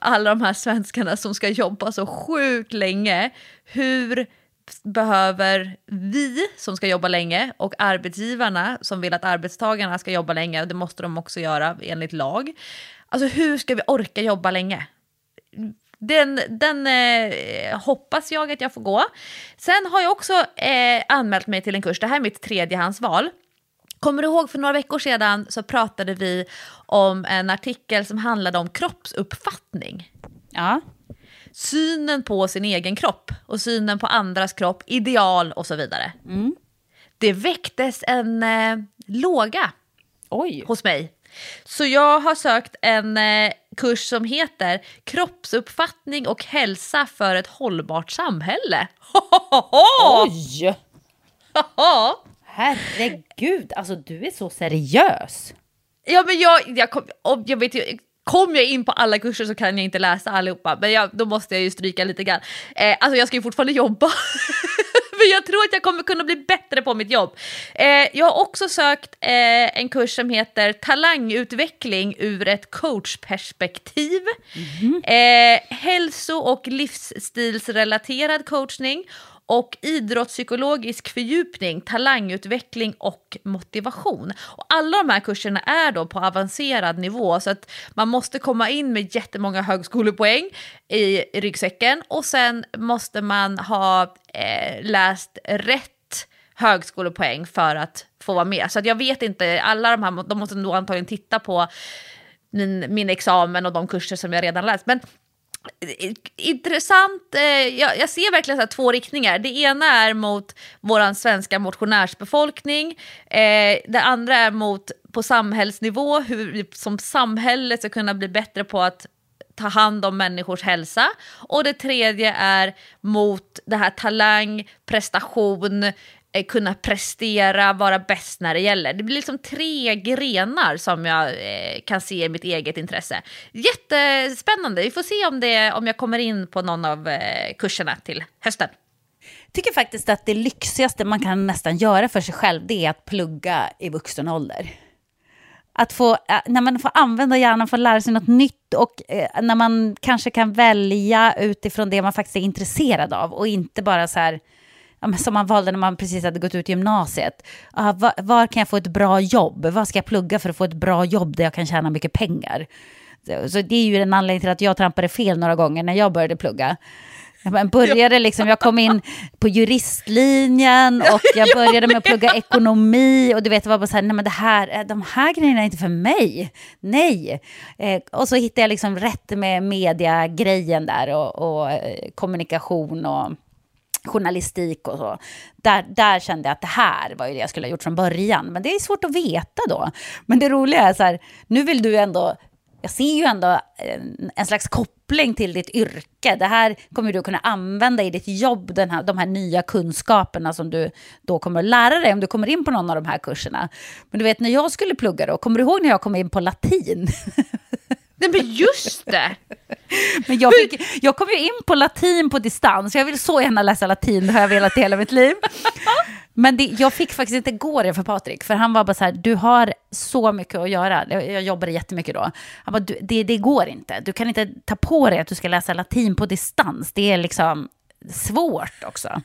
alla de här svenskarna som ska jobba så sjukt länge, hur behöver vi som ska jobba länge och arbetsgivarna som vill att arbetstagarna ska jobba länge, det måste de också göra enligt lag. Alltså hur ska vi orka jobba länge? Den, den eh, hoppas jag att jag får gå. Sen har jag också eh, anmält mig till en kurs, det här är mitt tredjehandsval. Kommer du ihåg för några veckor sedan så pratade vi om en artikel som handlade om kroppsuppfattning. Ja. Synen på sin egen kropp och synen på andras kropp, ideal och så vidare. Mm. Det väcktes en eh, låga Oj. hos mig. Så jag har sökt en eh, kurs som heter Kroppsuppfattning och hälsa för ett hållbart samhälle. <laughs> Oj! Herregud, alltså du är så seriös. Ja men jag, jag, kom, jag vet ju, kom jag in på alla kurser så kan jag inte läsa allihopa, men jag, då måste jag ju stryka lite grann. Eh, alltså jag ska ju fortfarande jobba, <laughs> men jag tror att jag kommer kunna bli bättre på mitt jobb. Eh, jag har också sökt eh, en kurs som heter Talangutveckling ur ett coachperspektiv. Mm -hmm. hälso och livsstilsrelaterad coachning och idrottspsykologisk fördjupning, talangutveckling och motivation. Och alla de här kurserna är då på avancerad nivå så att man måste komma in med jättemånga högskolepoäng i ryggsäcken och sen måste man ha eh, läst rätt högskolepoäng för att få vara med. Så att jag vet inte, alla de här, de måste nog antagligen titta på min, min examen och de kurser som jag redan läst. Men intressant. Eh, jag, jag, ser verkligen så två riktningar. Det ena är mot vår svenska motionärsbefolkning. Eh, det andra är mot på samhällsnivå, hur vi som samhälle ska kunna bli bättre på att ta hand om människors hälsa. Och det tredje är mot det här talang, prestation, Eh, kunna prestera, vara bäst när det gäller. Det blir liksom tre grenar som jag eh, kan se i mitt eget intresse. Jättespännande, vi får se om, det, om jag kommer in på någon av eh, kurserna till hösten. Jag tycker faktiskt att det lyxigaste man kan nästan göra för sig själv det är att plugga i vuxen ålder. Att få, eh, när man får använda hjärnan, få lära sig något nytt och eh, när man kanske kan välja utifrån det man faktiskt är intresserad av och inte bara så här som man valde när man precis hade gått ut gymnasiet. Ah, var, var, kan jag få ett bra jobb? Vad ska jag plugga för att få ett bra jobb där jag kan tjäna mycket pengar? Så, så det är ju en anledning till att jag trampade fel några gånger när jag började plugga. Jag började liksom, jag kom in på juristlinjen och jag började med att plugga ekonomi och du vet, det var bara så här, nej men det här, eh, de här grejerna är inte för mig. Nej. Eh, och så hittade jag liksom rätt med mediagrejen där och, och eh, kommunikation och journalistik och så. Där, där kände jag att det här var ju det jag skulle ha gjort från början. Men det är svårt att veta då. Men det roliga är så här, nu vill du ändå jag ser ju ändå en, en, slags koppling till ditt yrke. Det här kommer du kunna använda i ditt jobb, den här, de här nya kunskaperna som du då kommer att lära dig om du kommer in på någon av de här kurserna. Men du vet, när jag skulle plugga då, kommer du ihåg när jag kom in på latin? <laughs> Nej men just det! Men jag, fick, jag kom ju in på latin på distans, jag vill så gärna läsa latin, det har jag velat i hela mitt liv. Men det, jag fick faktiskt inte gå det för Patrik, för han var bara så här, du har så mycket att göra. Jag jobbade jättemycket då. Han bara, det, det går inte. Du kan inte ta på dig att du ska läsa latin på distans. Det är liksom svårt också.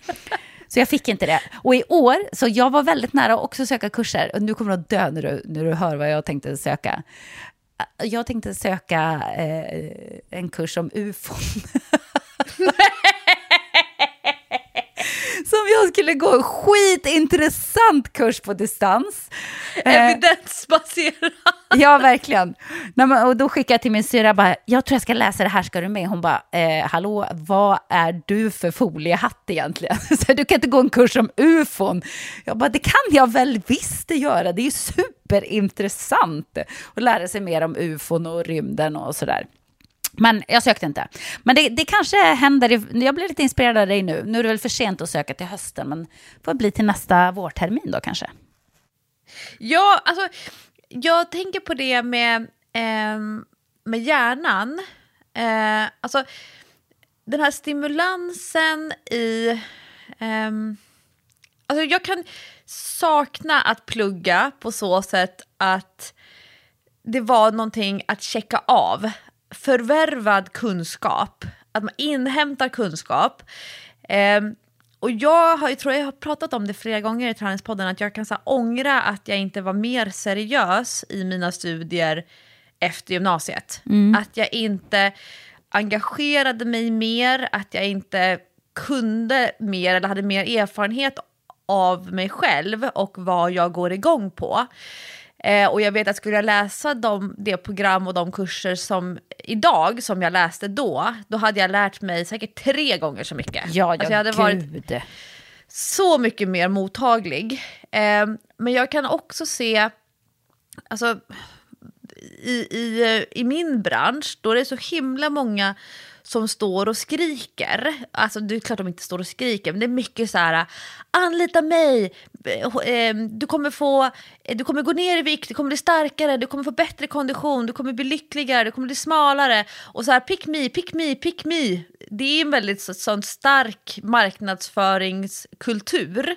Så jag fick inte det. Och i år, så jag var väldigt nära att också söka kurser. Och nu kommer du att dö när du, när du hör vad jag tänkte söka. Jag tänkte söka eh, en kurs om ufon. <laughs> <laughs> som jag skulle gå. Skitintressant kurs på distans. Eh, Evidensbaserad. ja, verkligen. och då skickade jag till min syra, bara, jag tror jag ska läsa det här, ska du med? Hon bara, eh, hallå, vad är du för foliehatt egentligen? <laughs> Så du kan inte gå en kurs om ufon. Jag bara, det kan jag väl visst göra, det är ju superintressant att lära sig mer om ufon och rymden och sådär. Men jag sökte inte. Men det, det kanske händer, jag blir lite inspirerad av dig nu. Nu är det väl för sent att söka till hösten, men får bli till nästa vårtermin då kanske. Ja, alltså jag tänker på det med, eh, med hjärnan. Eh, alltså den här stimulansen i... Eh, alltså jag kan sakna att plugga på så sätt att det var någonting att checka av förvärvad kunskap, att man inhämtar kunskap. Eh, och jag, har, jag tror jag har pratat om det flera gånger i Träningspodden, att jag kan så här, ångra att jag inte var mer seriös i mina studier efter gymnasiet. Mm. Att jag inte engagerade mig mer, att jag inte kunde mer eller hade mer erfarenhet av mig själv och vad jag går igång på. Eh, och jag vet att skulle jag läsa de, det program och de kurser som idag, som jag läste då, då hade jag lärt mig säkert tre gånger så mycket. Ja, ja alltså jag hade gud. varit så mycket mer mottaglig. Eh, men jag kan också se, alltså i, i, i min bransch, då är det så himla många som står och skriker. Alltså det är klart de inte står och skriker, men det är mycket så här, anlita mig, ehm, du kommer, få, du kommer gå ner i vikt, du kommer bli starkare, du kommer få bättre kondition, du kommer bli lyckligare, du kommer bli smalare. Och så här, pick me, pick me, pick me. Det är en väldigt så, sån stark marknadsföringskultur.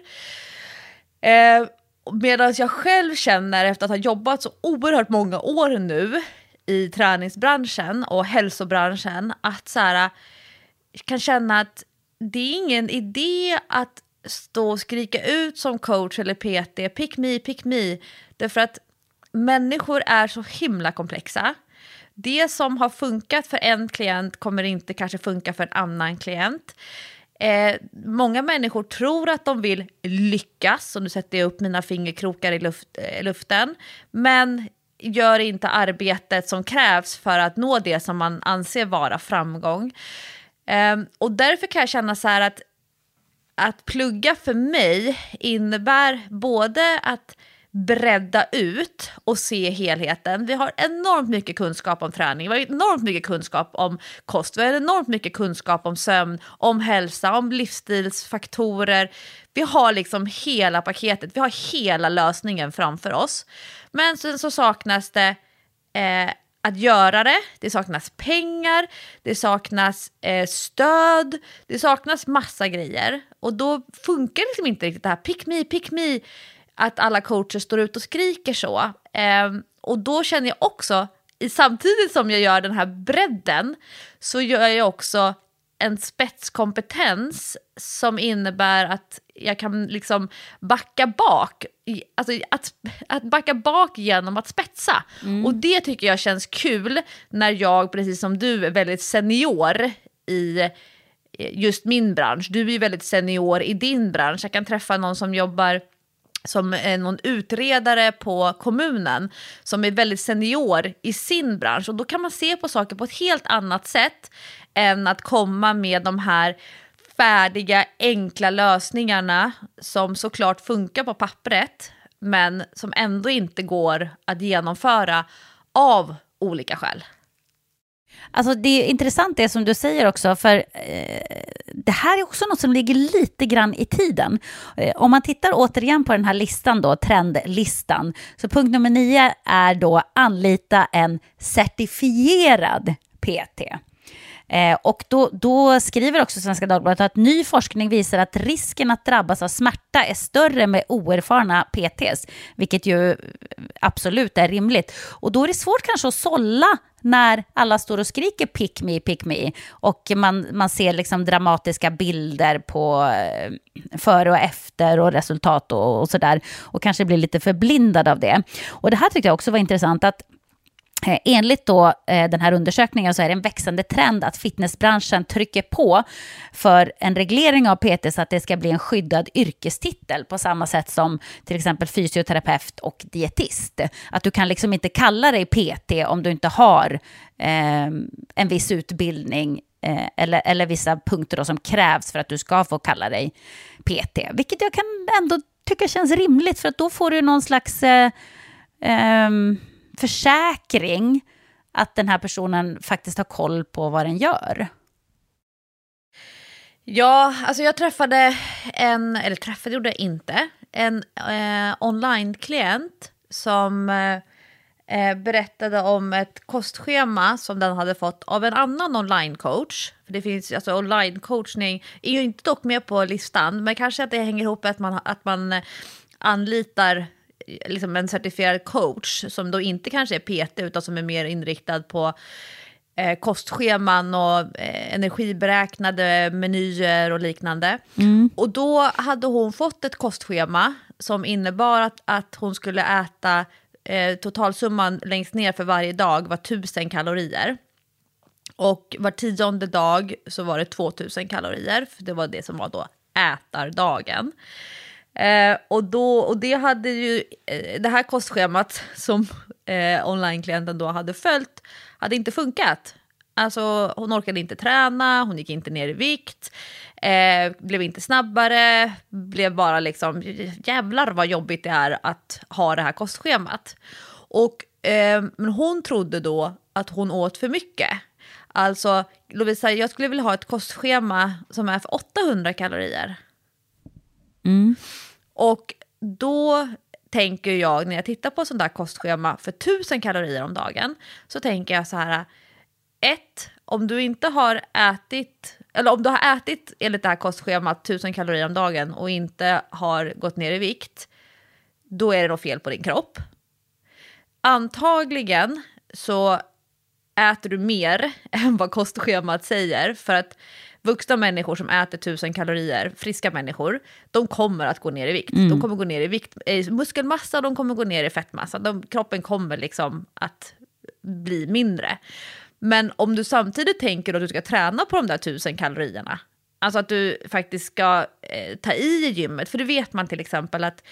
Eh, Medan jag själv känner efter att ha jobbat så oerhört många år nu i träningsbranschen och hälsobranschen att så här, kan känna att det är ingen idé att stå och skrika ut som coach eller PT, pick me, pick me. Därför att människor är så himla komplexa. Det som har funkat för en klient kommer inte kanske funka för en annan klient. Eh, många människor tror att de vill lyckas, och nu sätter jag upp mina fingerkrokar i luft, eh, luften, men gör inte arbetet som krävs för att nå det som man anser vara framgång. Um, och därför kan jag känna så här att att plugga för mig innebär både att bredda ut och se helheten. Vi har enormt mycket kunskap om träning, vi har enormt mycket kunskap om kost, vi har enormt mycket kunskap om sömn, om hälsa, om livsstilsfaktorer. Vi har liksom hela paketet, vi har hela lösningen framför oss. Men sen så saknas det eh, att göra det, det saknas pengar, det saknas eh, stöd, det saknas massa grejer. Och då funkar liksom inte riktigt det här pick me, pick me, att alla coacher står ut och skriker så. Eh, och då känner jag också, samtidigt som jag gör den här bredden, så gör jag också en spetskompetens som innebär att jag kan liksom backa bak. Alltså att, att backa bak genom att spetsa. Mm. Och det tycker jag känns kul när jag, precis som du, är väldigt senior i, just min bransch. Du är ju väldigt senior i din bransch. Jag kan träffa någon som jobbar som är någon utredare på kommunen som är väldigt senior i sin bransch. Och då kan man se på saker på ett helt annat sätt än att komma med de här färdiga, enkla lösningarna som såklart funkar på pappret men som ändå inte går att genomföra av olika skäl. Alltså det är intressant det som du säger också, för eh, det här är också något som ligger lite grann i tiden. Eh, om man tittar återigen på den här listan då, trendlistan, så punkt nummer nio är då anlita en certifierad PT. Eh, och då, då, skriver också Svenska Dagbladet att ny forskning visar att risken att drabbas av smärta är större med oerfarna PTs, vilket ju absolut är rimligt. Och då är det svårt kanske att sålla när alla står och skriker pick me, pick me och man, man ser liksom dramatiska bilder på eh, före och efter och resultat och, och sådär och kanske blir lite förblindad av det. Och det här tyckte jag också var intressant att Eh, enligt då, eh, den här undersökningen så är det en växande trend att fitnessbranschen trycker på för en reglering av PT så att det ska bli en skyddad yrkestitel på samma sätt som till exempel fysioterapeut och dietist. Att du kan liksom inte kalla dig PT om du inte har eh, en viss utbildning eh, eller, eller vissa punkter som krävs för att du ska få kalla dig PT. Vilket jag kan ändå tycka känns rimligt för att då får du någon slags eh, ehm, försäkring att den här personen faktiskt har koll på vad den gör? Ja, alltså jag träffade en, eller träffade gjorde jag inte, en eh, online-klient som eh, eh, berättade om ett kostschema som den hade fått av en annan online-coach. För det finns, alltså online-coachning är ju inte dock med på listan, men kanske att det hänger ihop med att man, att man eh, anlitar liksom en certifierad coach som då inte kanske är PT utan som är mer inriktad på eh, kostscheman och eh, energiberäknade menyer och liknande. Mm. Och då hade hon fått ett kostschema som innebar att, att hon skulle äta eh, totalsumman längst ner för varje dag var 1000 kalorier. Och var tionde dag så var det 2000 kalorier, för det var det som var då ätardagen. Eh, och, då, och det hade ju, eh, det här kostschemat som eh, online-klienten då hade följt hade inte funkat. Alltså hon orkade inte träna, hon gick inte ner i vikt, eh, blev inte snabbare, blev bara liksom jävlar vad jobbigt det är att ha det här kostschemat. Och, eh, men hon trodde då att hon åt för mycket. Alltså Lovisa, jag skulle vilja ha ett kostschema som är för 800 kalorier. Mm. Och då tänker jag, när jag tittar på sånt där kostschema för 1000 kalorier om dagen, så tänker jag så här, ett, om du inte har ätit, eller om du har ätit enligt det här kostschemat 1000 kalorier om dagen och inte har gått ner i vikt, då är det nog fel på din kropp. Antagligen så äter du mer <laughs> än vad kostschemat säger, för att vuxna människor som äter tusen kalorier, friska människor, de kommer att gå ner i vikt. Mm. De kommer gå ner i vikt, i muskelmassa, de kommer gå ner i fettmassa. De, kroppen kommer liksom att bli mindre. Men om du samtidigt tänker att du ska träna på de där tusen kalorierna, alltså att du faktiskt ska eh, ta i i gymmet, för det vet man till exempel att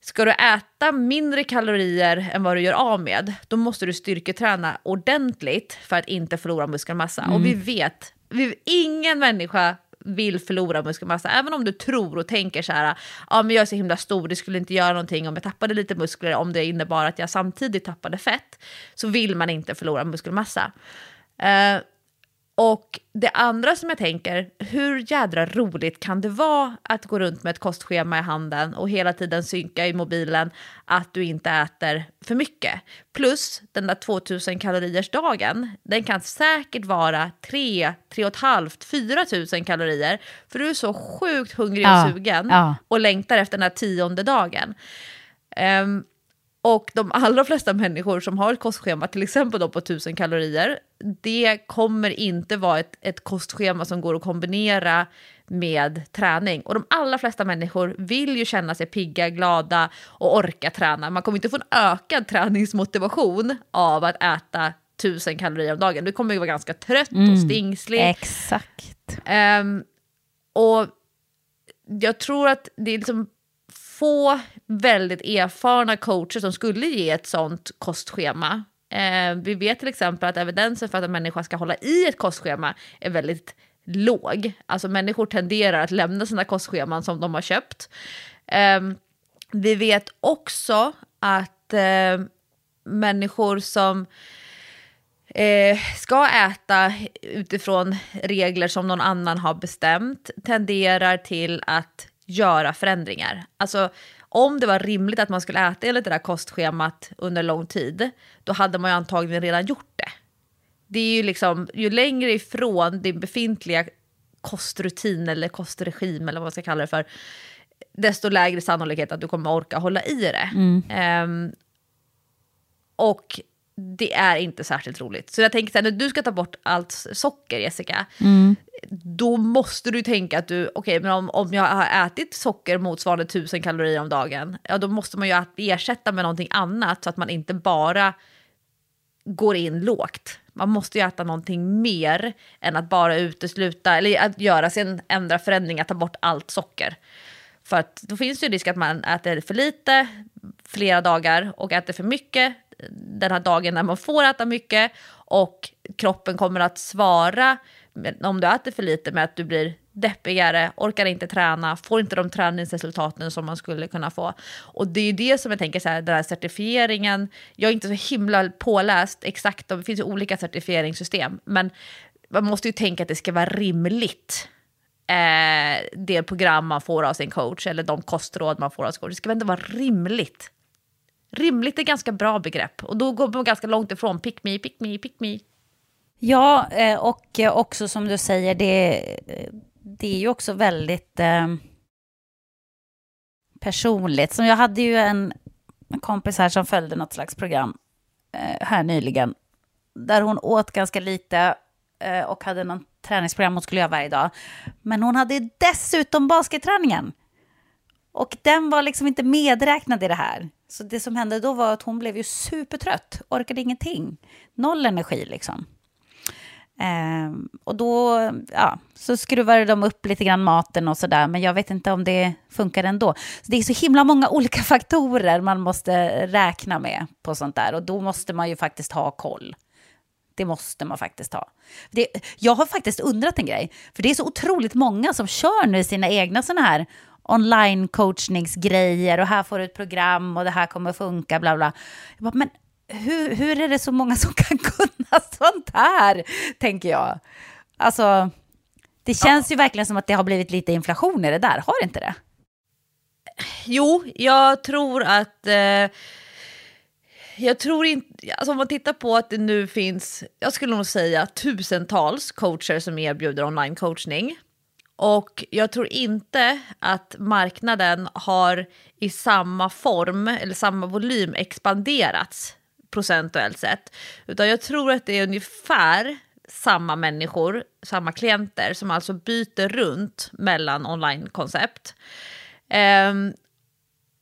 Ska du äta mindre kalorier än vad du gör av med, då måste du styrketräna ordentligt för att inte förlora muskelmassa. Mm. Och vi vet ingen människa vill förlora muskelmassa, även om du tror och tänker så här, ja men jag är så himla stor, det skulle inte göra någonting om jag tappade lite muskler, om det innebar att jag samtidigt tappade fett, så vill man inte förlora muskelmassa. Uh, och det andra som jag tänker, hur jädra roligt kan det vara att gå runt med ett kostschema i handen och hela tiden synka i mobilen att du inte äter för mycket? Plus den där 2000 kaloriers dagen, den kan säkert vara 3, 3,5, 4 000 kalorier för du är så sjukt hungrig och ja, sugen ja. och längtar efter den här tionde dagen. Um, och de allra flesta människor som har ett kostschema, till exempel då på 1000 kalorier, det kommer inte vara ett, ett kostschema som går att kombinera med träning. Och de allra flesta människor vill ju känna sig pigga, glada och orka träna. Man kommer inte få en ökad träningsmotivation av att äta 1000 kalorier om dagen. Du kommer ju vara ganska trött mm, och stingslig. Exakt. Ehm, och jag tror att det är liksom få väldigt erfarna coacher som skulle ge ett sånt kostschema. Eh, vi vet till exempel att evidensen för att en människa ska hålla i ett kostschema är väldigt låg. Alltså människor tenderar att lämna sina kostscheman som de har köpt. Eh, vi vet också att eh, människor som eh, ska äta utifrån regler som någon annan har bestämt tenderar till att göra förändringar. Alltså om det var rimligt att man skulle äta enligt det där kostschemat under lång tid, då hade man ju antagligen redan gjort det. Det är ju liksom, ju längre ifrån din befintliga kostrutin eller kostregim eller vad man ska kalla det för, desto lägre sannolikhet att du kommer orka hålla i det. Mm. Um, och det är inte särskilt roligt. Så jag tänker så här, när du ska ta bort allt socker, Jessica, mm. då måste du tänka att du, okej, okay, men om, om jag har ätit socker motsvarande 1000 kalorier om dagen, ja då måste man ju ersätta med någonting annat så att man inte bara går in lågt. Man måste ju äta någonting mer än att bara utesluta, eller att göra sin ändra förändring, att ta bort allt socker. För att då finns det ju risk att man äter för lite flera dagar och äter för mycket den här dagen när man får äta mycket och kroppen kommer att svara om du äter för lite med att du blir deppigare, orkar inte träna, får inte de träningsresultaten som man skulle kunna få. Och det är ju det som jag tänker så här, den här certifieringen, jag är inte så himla påläst exakt, det finns ju olika certifieringssystem, men man måste ju tänka att det ska vara rimligt. Eh, det program man får av sin coach eller de kostråd man får av sin coach, det ska väl ändå vara rimligt Rimligt är ganska bra begrepp och då går man ganska långt ifrån pick me, pick me, pick me. Ja, eh, och eh, också som du säger, det, eh, det är ju också väldigt eh, personligt. Som jag hade ju en, kompis här som följde något slags program eh, här nyligen, där hon åt ganska lite och hade någon träningsprogram hon skulle göra varje dag. Men hon hade dessutom basketträningen. Och den var liksom inte medräknad i det här. Så det som hände då var att hon blev ju supertrött, orkade ingenting. Noll energi liksom. Ehm, och då ja, så skruvade de upp lite grann maten och sådär, men jag vet inte om det funkar ändå. Så det är så himla många <laughs> olika faktorer man måste räkna med på sånt där och då måste man ju faktiskt ha koll. Det måste man faktiskt ha. Det, jag har faktiskt undrat en grej, för det är så otroligt många som kör nu sina egna sådana här online coachningsgrejer och här får du ett program och det här kommer funka, bla bla. Bara, men hur, hur är det så många som kan <laughs> kunna sånt här, tänker jag. Alltså, det känns ja. ju verkligen som att det har blivit lite inflation i det där, har inte det? Jo, jag tror att... Eh, jag tror inte... Alltså om man tittar på att det nu finns, jag skulle nog säga tusentals coacher som erbjuder online coachning. Och jag tror inte att marknaden har i samma form eller samma volym expanderats procentuellt sett. Utan jag tror att det är ungefär samma människor, samma klienter som alltså byter runt mellan online-koncept. Um,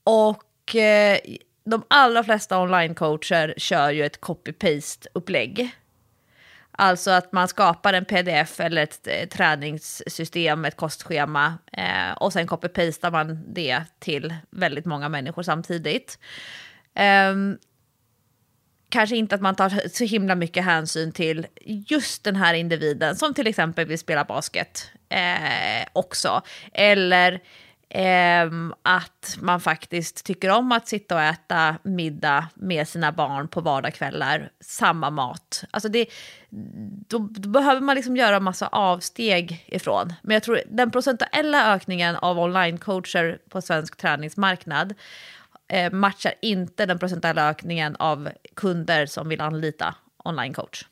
och uh, de allra flesta online-coacher kör ju ett copy-paste-upplägg. Alltså att man skapar en pdf eller ett eh, träningssystem, ett kostschema eh, och sen copy-pastar man det till väldigt många människor samtidigt. Eh, kanske inte att man tar så himla mycket hänsyn till just den här individen som till exempel vill spela basket eh, också. Eller Eh, Ehm, att man faktiskt tycker om att sitta och äta middag med sina barn på vardagskvällar, samma mat. Alltså det, då, då, behöver man liksom göra massa avsteg ifrån. Men jag tror den procentuella ökningen av online-coacher på svensk träningsmarknad eh, matchar inte den procentuella ökningen av kunder som vill anlita online-coach.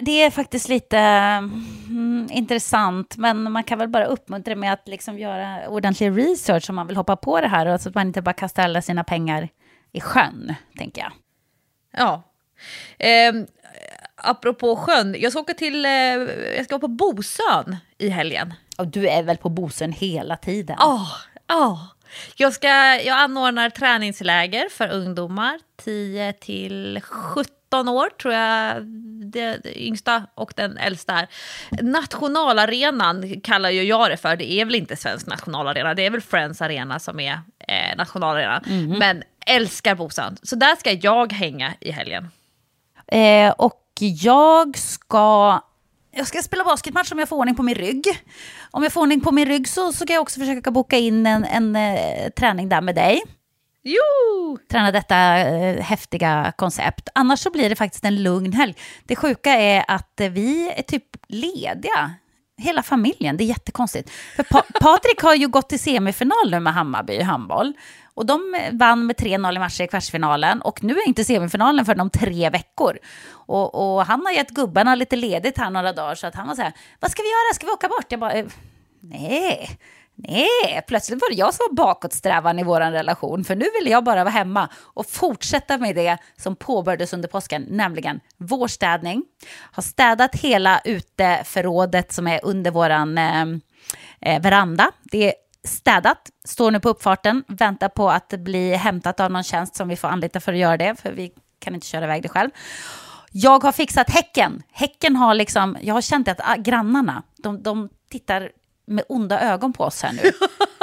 Det är faktiskt lite mm, intressant, men man kan väl bara uppmuntra med att liksom göra ordentlig research om man vill hoppa på det här, och så att man inte bara kastar alla sina pengar i sjön, tänker jag. Ja. Eh, apropå sjön, jag ska åka till, eh, jag ska vara på Bosön i helgen. Och du är väl på Bosön hela tiden? Ja, oh, ja. Oh. Jag, ska, jag anordnar träningsläger för ungdomar 10 till 17 17 år tror jag det, det yngsta och den äldsta är. Nationalarenan kallar ju jag det för, det är väl inte svensk nationalarena, det är väl Friends Arena som är eh, nationalarenan. Men älskar Bosön, så där ska jag hänga i helgen. Eh, och jag ska... Jag ska spela basketmatch om jag får ordning på min rygg. Om jag får ordning på min rygg så, så ska jag också försöka boka in en, en eh, träning där med dig. Jo! Träna detta eh, häftiga koncept. Annars så blir det faktiskt en lugn helg. Det sjuka är att eh, vi är typ lediga. Hela familjen, det är jättekonstigt. För pa <laughs> Patrik har ju gått till semifinal nu med Hammarby i handboll. Och de eh, vann med 3-0 i matcher i kvartsfinalen. Och nu är inte semifinalen förrän om tre veckor. Och, och han har gett gubbarna lite ledigt här några dagar. Så att han var så här, vad ska vi göra? Ska vi åka bort? Jag bara, eh, nej. Nej, plötsligt var det jag som var bakåtsträvan i vår relation. För nu vill jag bara vara hemma och fortsätta med det som påbörjades under påsken, nämligen vårstädning. Har städat hela uteförrådet som är under vår eh, eh, veranda. Det är städat, står nu på uppfarten, väntar på att bli hämtat av någon tjänst som vi får anlita för att göra det, för vi kan inte köra iväg det själv. Jag har fixat häcken. Häcken har liksom, jag har känt att ah, grannarna, de, de tittar med onda ögon på oss här nu. <laughs>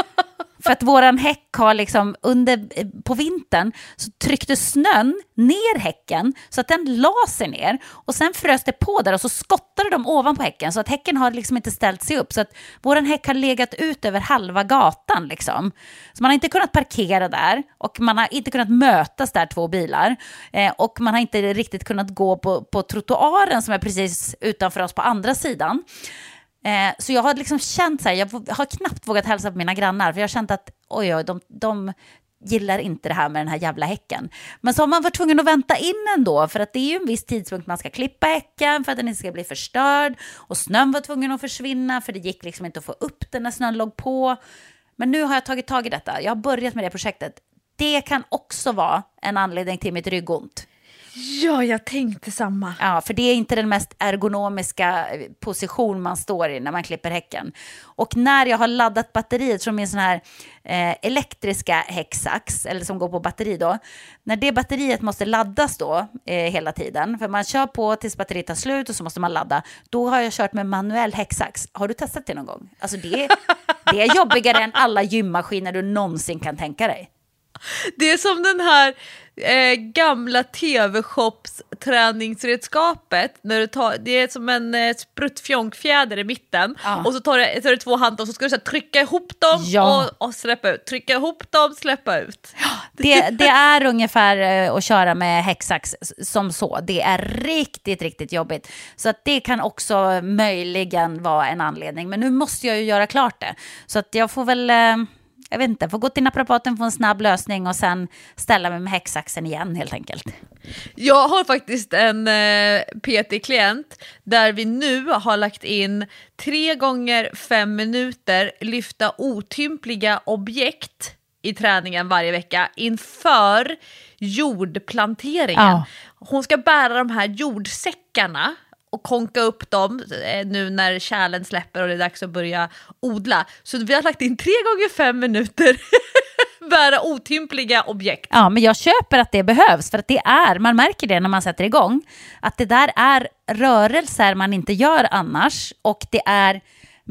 För att våran häck har liksom under, eh, på vintern så tryckte snön ner häcken så att den la sig ner och sen frös det på där och så skottade de ovanpå häcken så att häcken har liksom inte ställt sig upp så att våran häck har legat ut över halva gatan liksom. Så man har inte kunnat parkera där och man har inte kunnat mötas där två bilar eh, och man har inte riktigt kunnat gå på, på trottoaren som är precis utanför oss på andra sidan. Eh, så jag har liksom känt så här, jag har knappt vågat hälsa på mina grannar, för jag har känt att oj, oj, de, de gillar inte det här med den här jävla häcken. Men så har man varit tvungen att vänta in ändå, för att det är ju en viss tidpunkt man ska klippa häcken för att den inte ska bli förstörd. Och snön var tvungen att försvinna, för det gick liksom inte att få upp den när snön låg på. Men nu har jag tagit tag i detta, jag har börjat med det projektet. Det kan också vara en anledning till mitt ryggont. Ja, jag tänkte samma. Ja, för det är inte den mest ergonomiska position man står i när man klipper häcken. Och när jag har laddat batteriet från min sån här eh, elektriska häcksax, eller som går på batteri då, när det batteriet måste laddas då eh, hela tiden, för man kör på tills batteriet tar slut och så måste man ladda, då har jag kört med manuell häcksax. Har du testat det någon gång? Alltså det, det är jobbigare än alla gymmaskiner du någonsin kan tänka dig. Det är som den här eh, gamla TV-shops träningsredskapet. När du tar, det är som en eh, spruttfjonkfjäder i mitten Ja. och så tar du, tar du två handtag och så ska du så här, trycka ihop dem Ja. och, och släppa ut. Trycka ihop dem, släppa ut. <gasps> Det, det är ungefär eh, att köra med häcksax som så. Det är riktigt, riktigt jobbigt. Så att det kan också möjligen vara en anledning. Men nu måste jag ju göra klart det. Så att jag får väl, eh, jag vet inte, får gå till naprapaten, få en snabb lösning och sen ställa mig med häcksaxen igen helt enkelt. Jag har faktiskt en eh, PT-klient där vi nu har lagt in tre gånger fem minuter lyfta otympliga objekt i träningen varje vecka inför jordplanteringen. Ja. Hon ska bära de här jordsäckarna och konka upp dem eh, nu när kärlen släpper och det är dags att börja odla. Så vi har lagt in tre gånger fem minuter <laughs> bära otympliga objekt. Ja, men jag köper att det behövs, för att det är, man märker det när man sätter igång, att det där är rörelser man inte gör annars och det är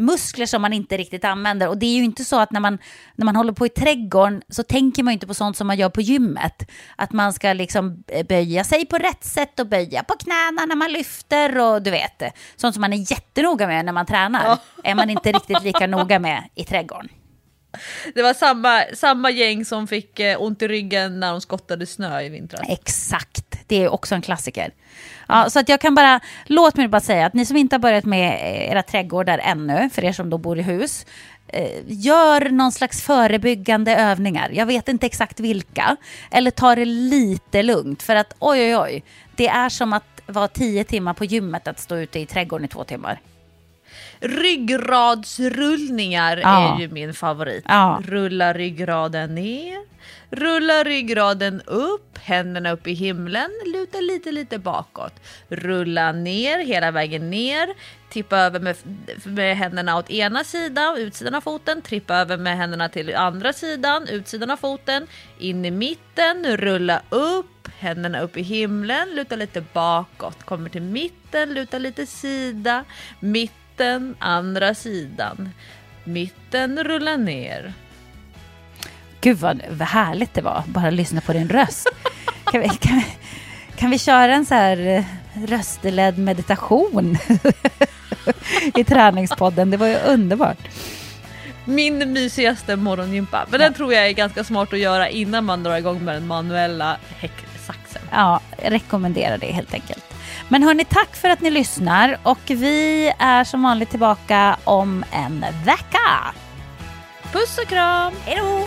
muskler som man inte riktigt använder. Och det är ju inte så att när man, när man håller på i trädgården så tänker man ju inte på sånt som man gör på gymmet. Att man ska liksom böja sig på rätt sätt och böja på knäna när man lyfter och du vet, sånt som man är jättenoga med när man tränar. Är man inte riktigt lika noga med i trädgården. Det var samma, samma gäng som fick eh, ont i ryggen när de skottade snö i vintras. Exakt, det är också en klassiker. Ja, så att jag kan bara, låt mig bara säga att ni som inte har börjat med era trädgårdar ännu, för er som då bor i hus, eh, gör någon slags förebyggande övningar. Jag vet inte exakt vilka. Eller ta det lite lugnt, för att oj, oj, oj, det är som att vara tio timmar på gymmet att stå ute i trädgården i två timmar. Ryggradsrullningar Ja. är ju min favorit. Ja. Rulla ryggraden ner, rulla ryggraden upp, händerna upp i himlen, luta lite lite bakåt. Rulla ner hela vägen ner, tippa över med, med händerna åt ena sidan, utsidan av foten, trippa över med händerna till andra sidan, utsidan av foten, in i mitten, rulla upp, händerna upp i himlen, luta lite bakåt, kommer till mitten, luta lite sida, mitten, andra sidan, mitten, rulla ner. Gud vad, vad härligt det var, bara lyssna på din röst. kan, vi, kan, vi, kan vi köra en så här eh, röstledd meditation <laughs> i träningspodden? Det var ju underbart. Min mysigaste morgongympa, men den tror jag är ganska smart att göra innan man drar igång med den manuella häcksaxen. Ja, jag rekommenderar det helt enkelt. Men hörni, tack för att ni lyssnar och vi är som vanligt tillbaka om en vecka. Puss och kram! Hej då!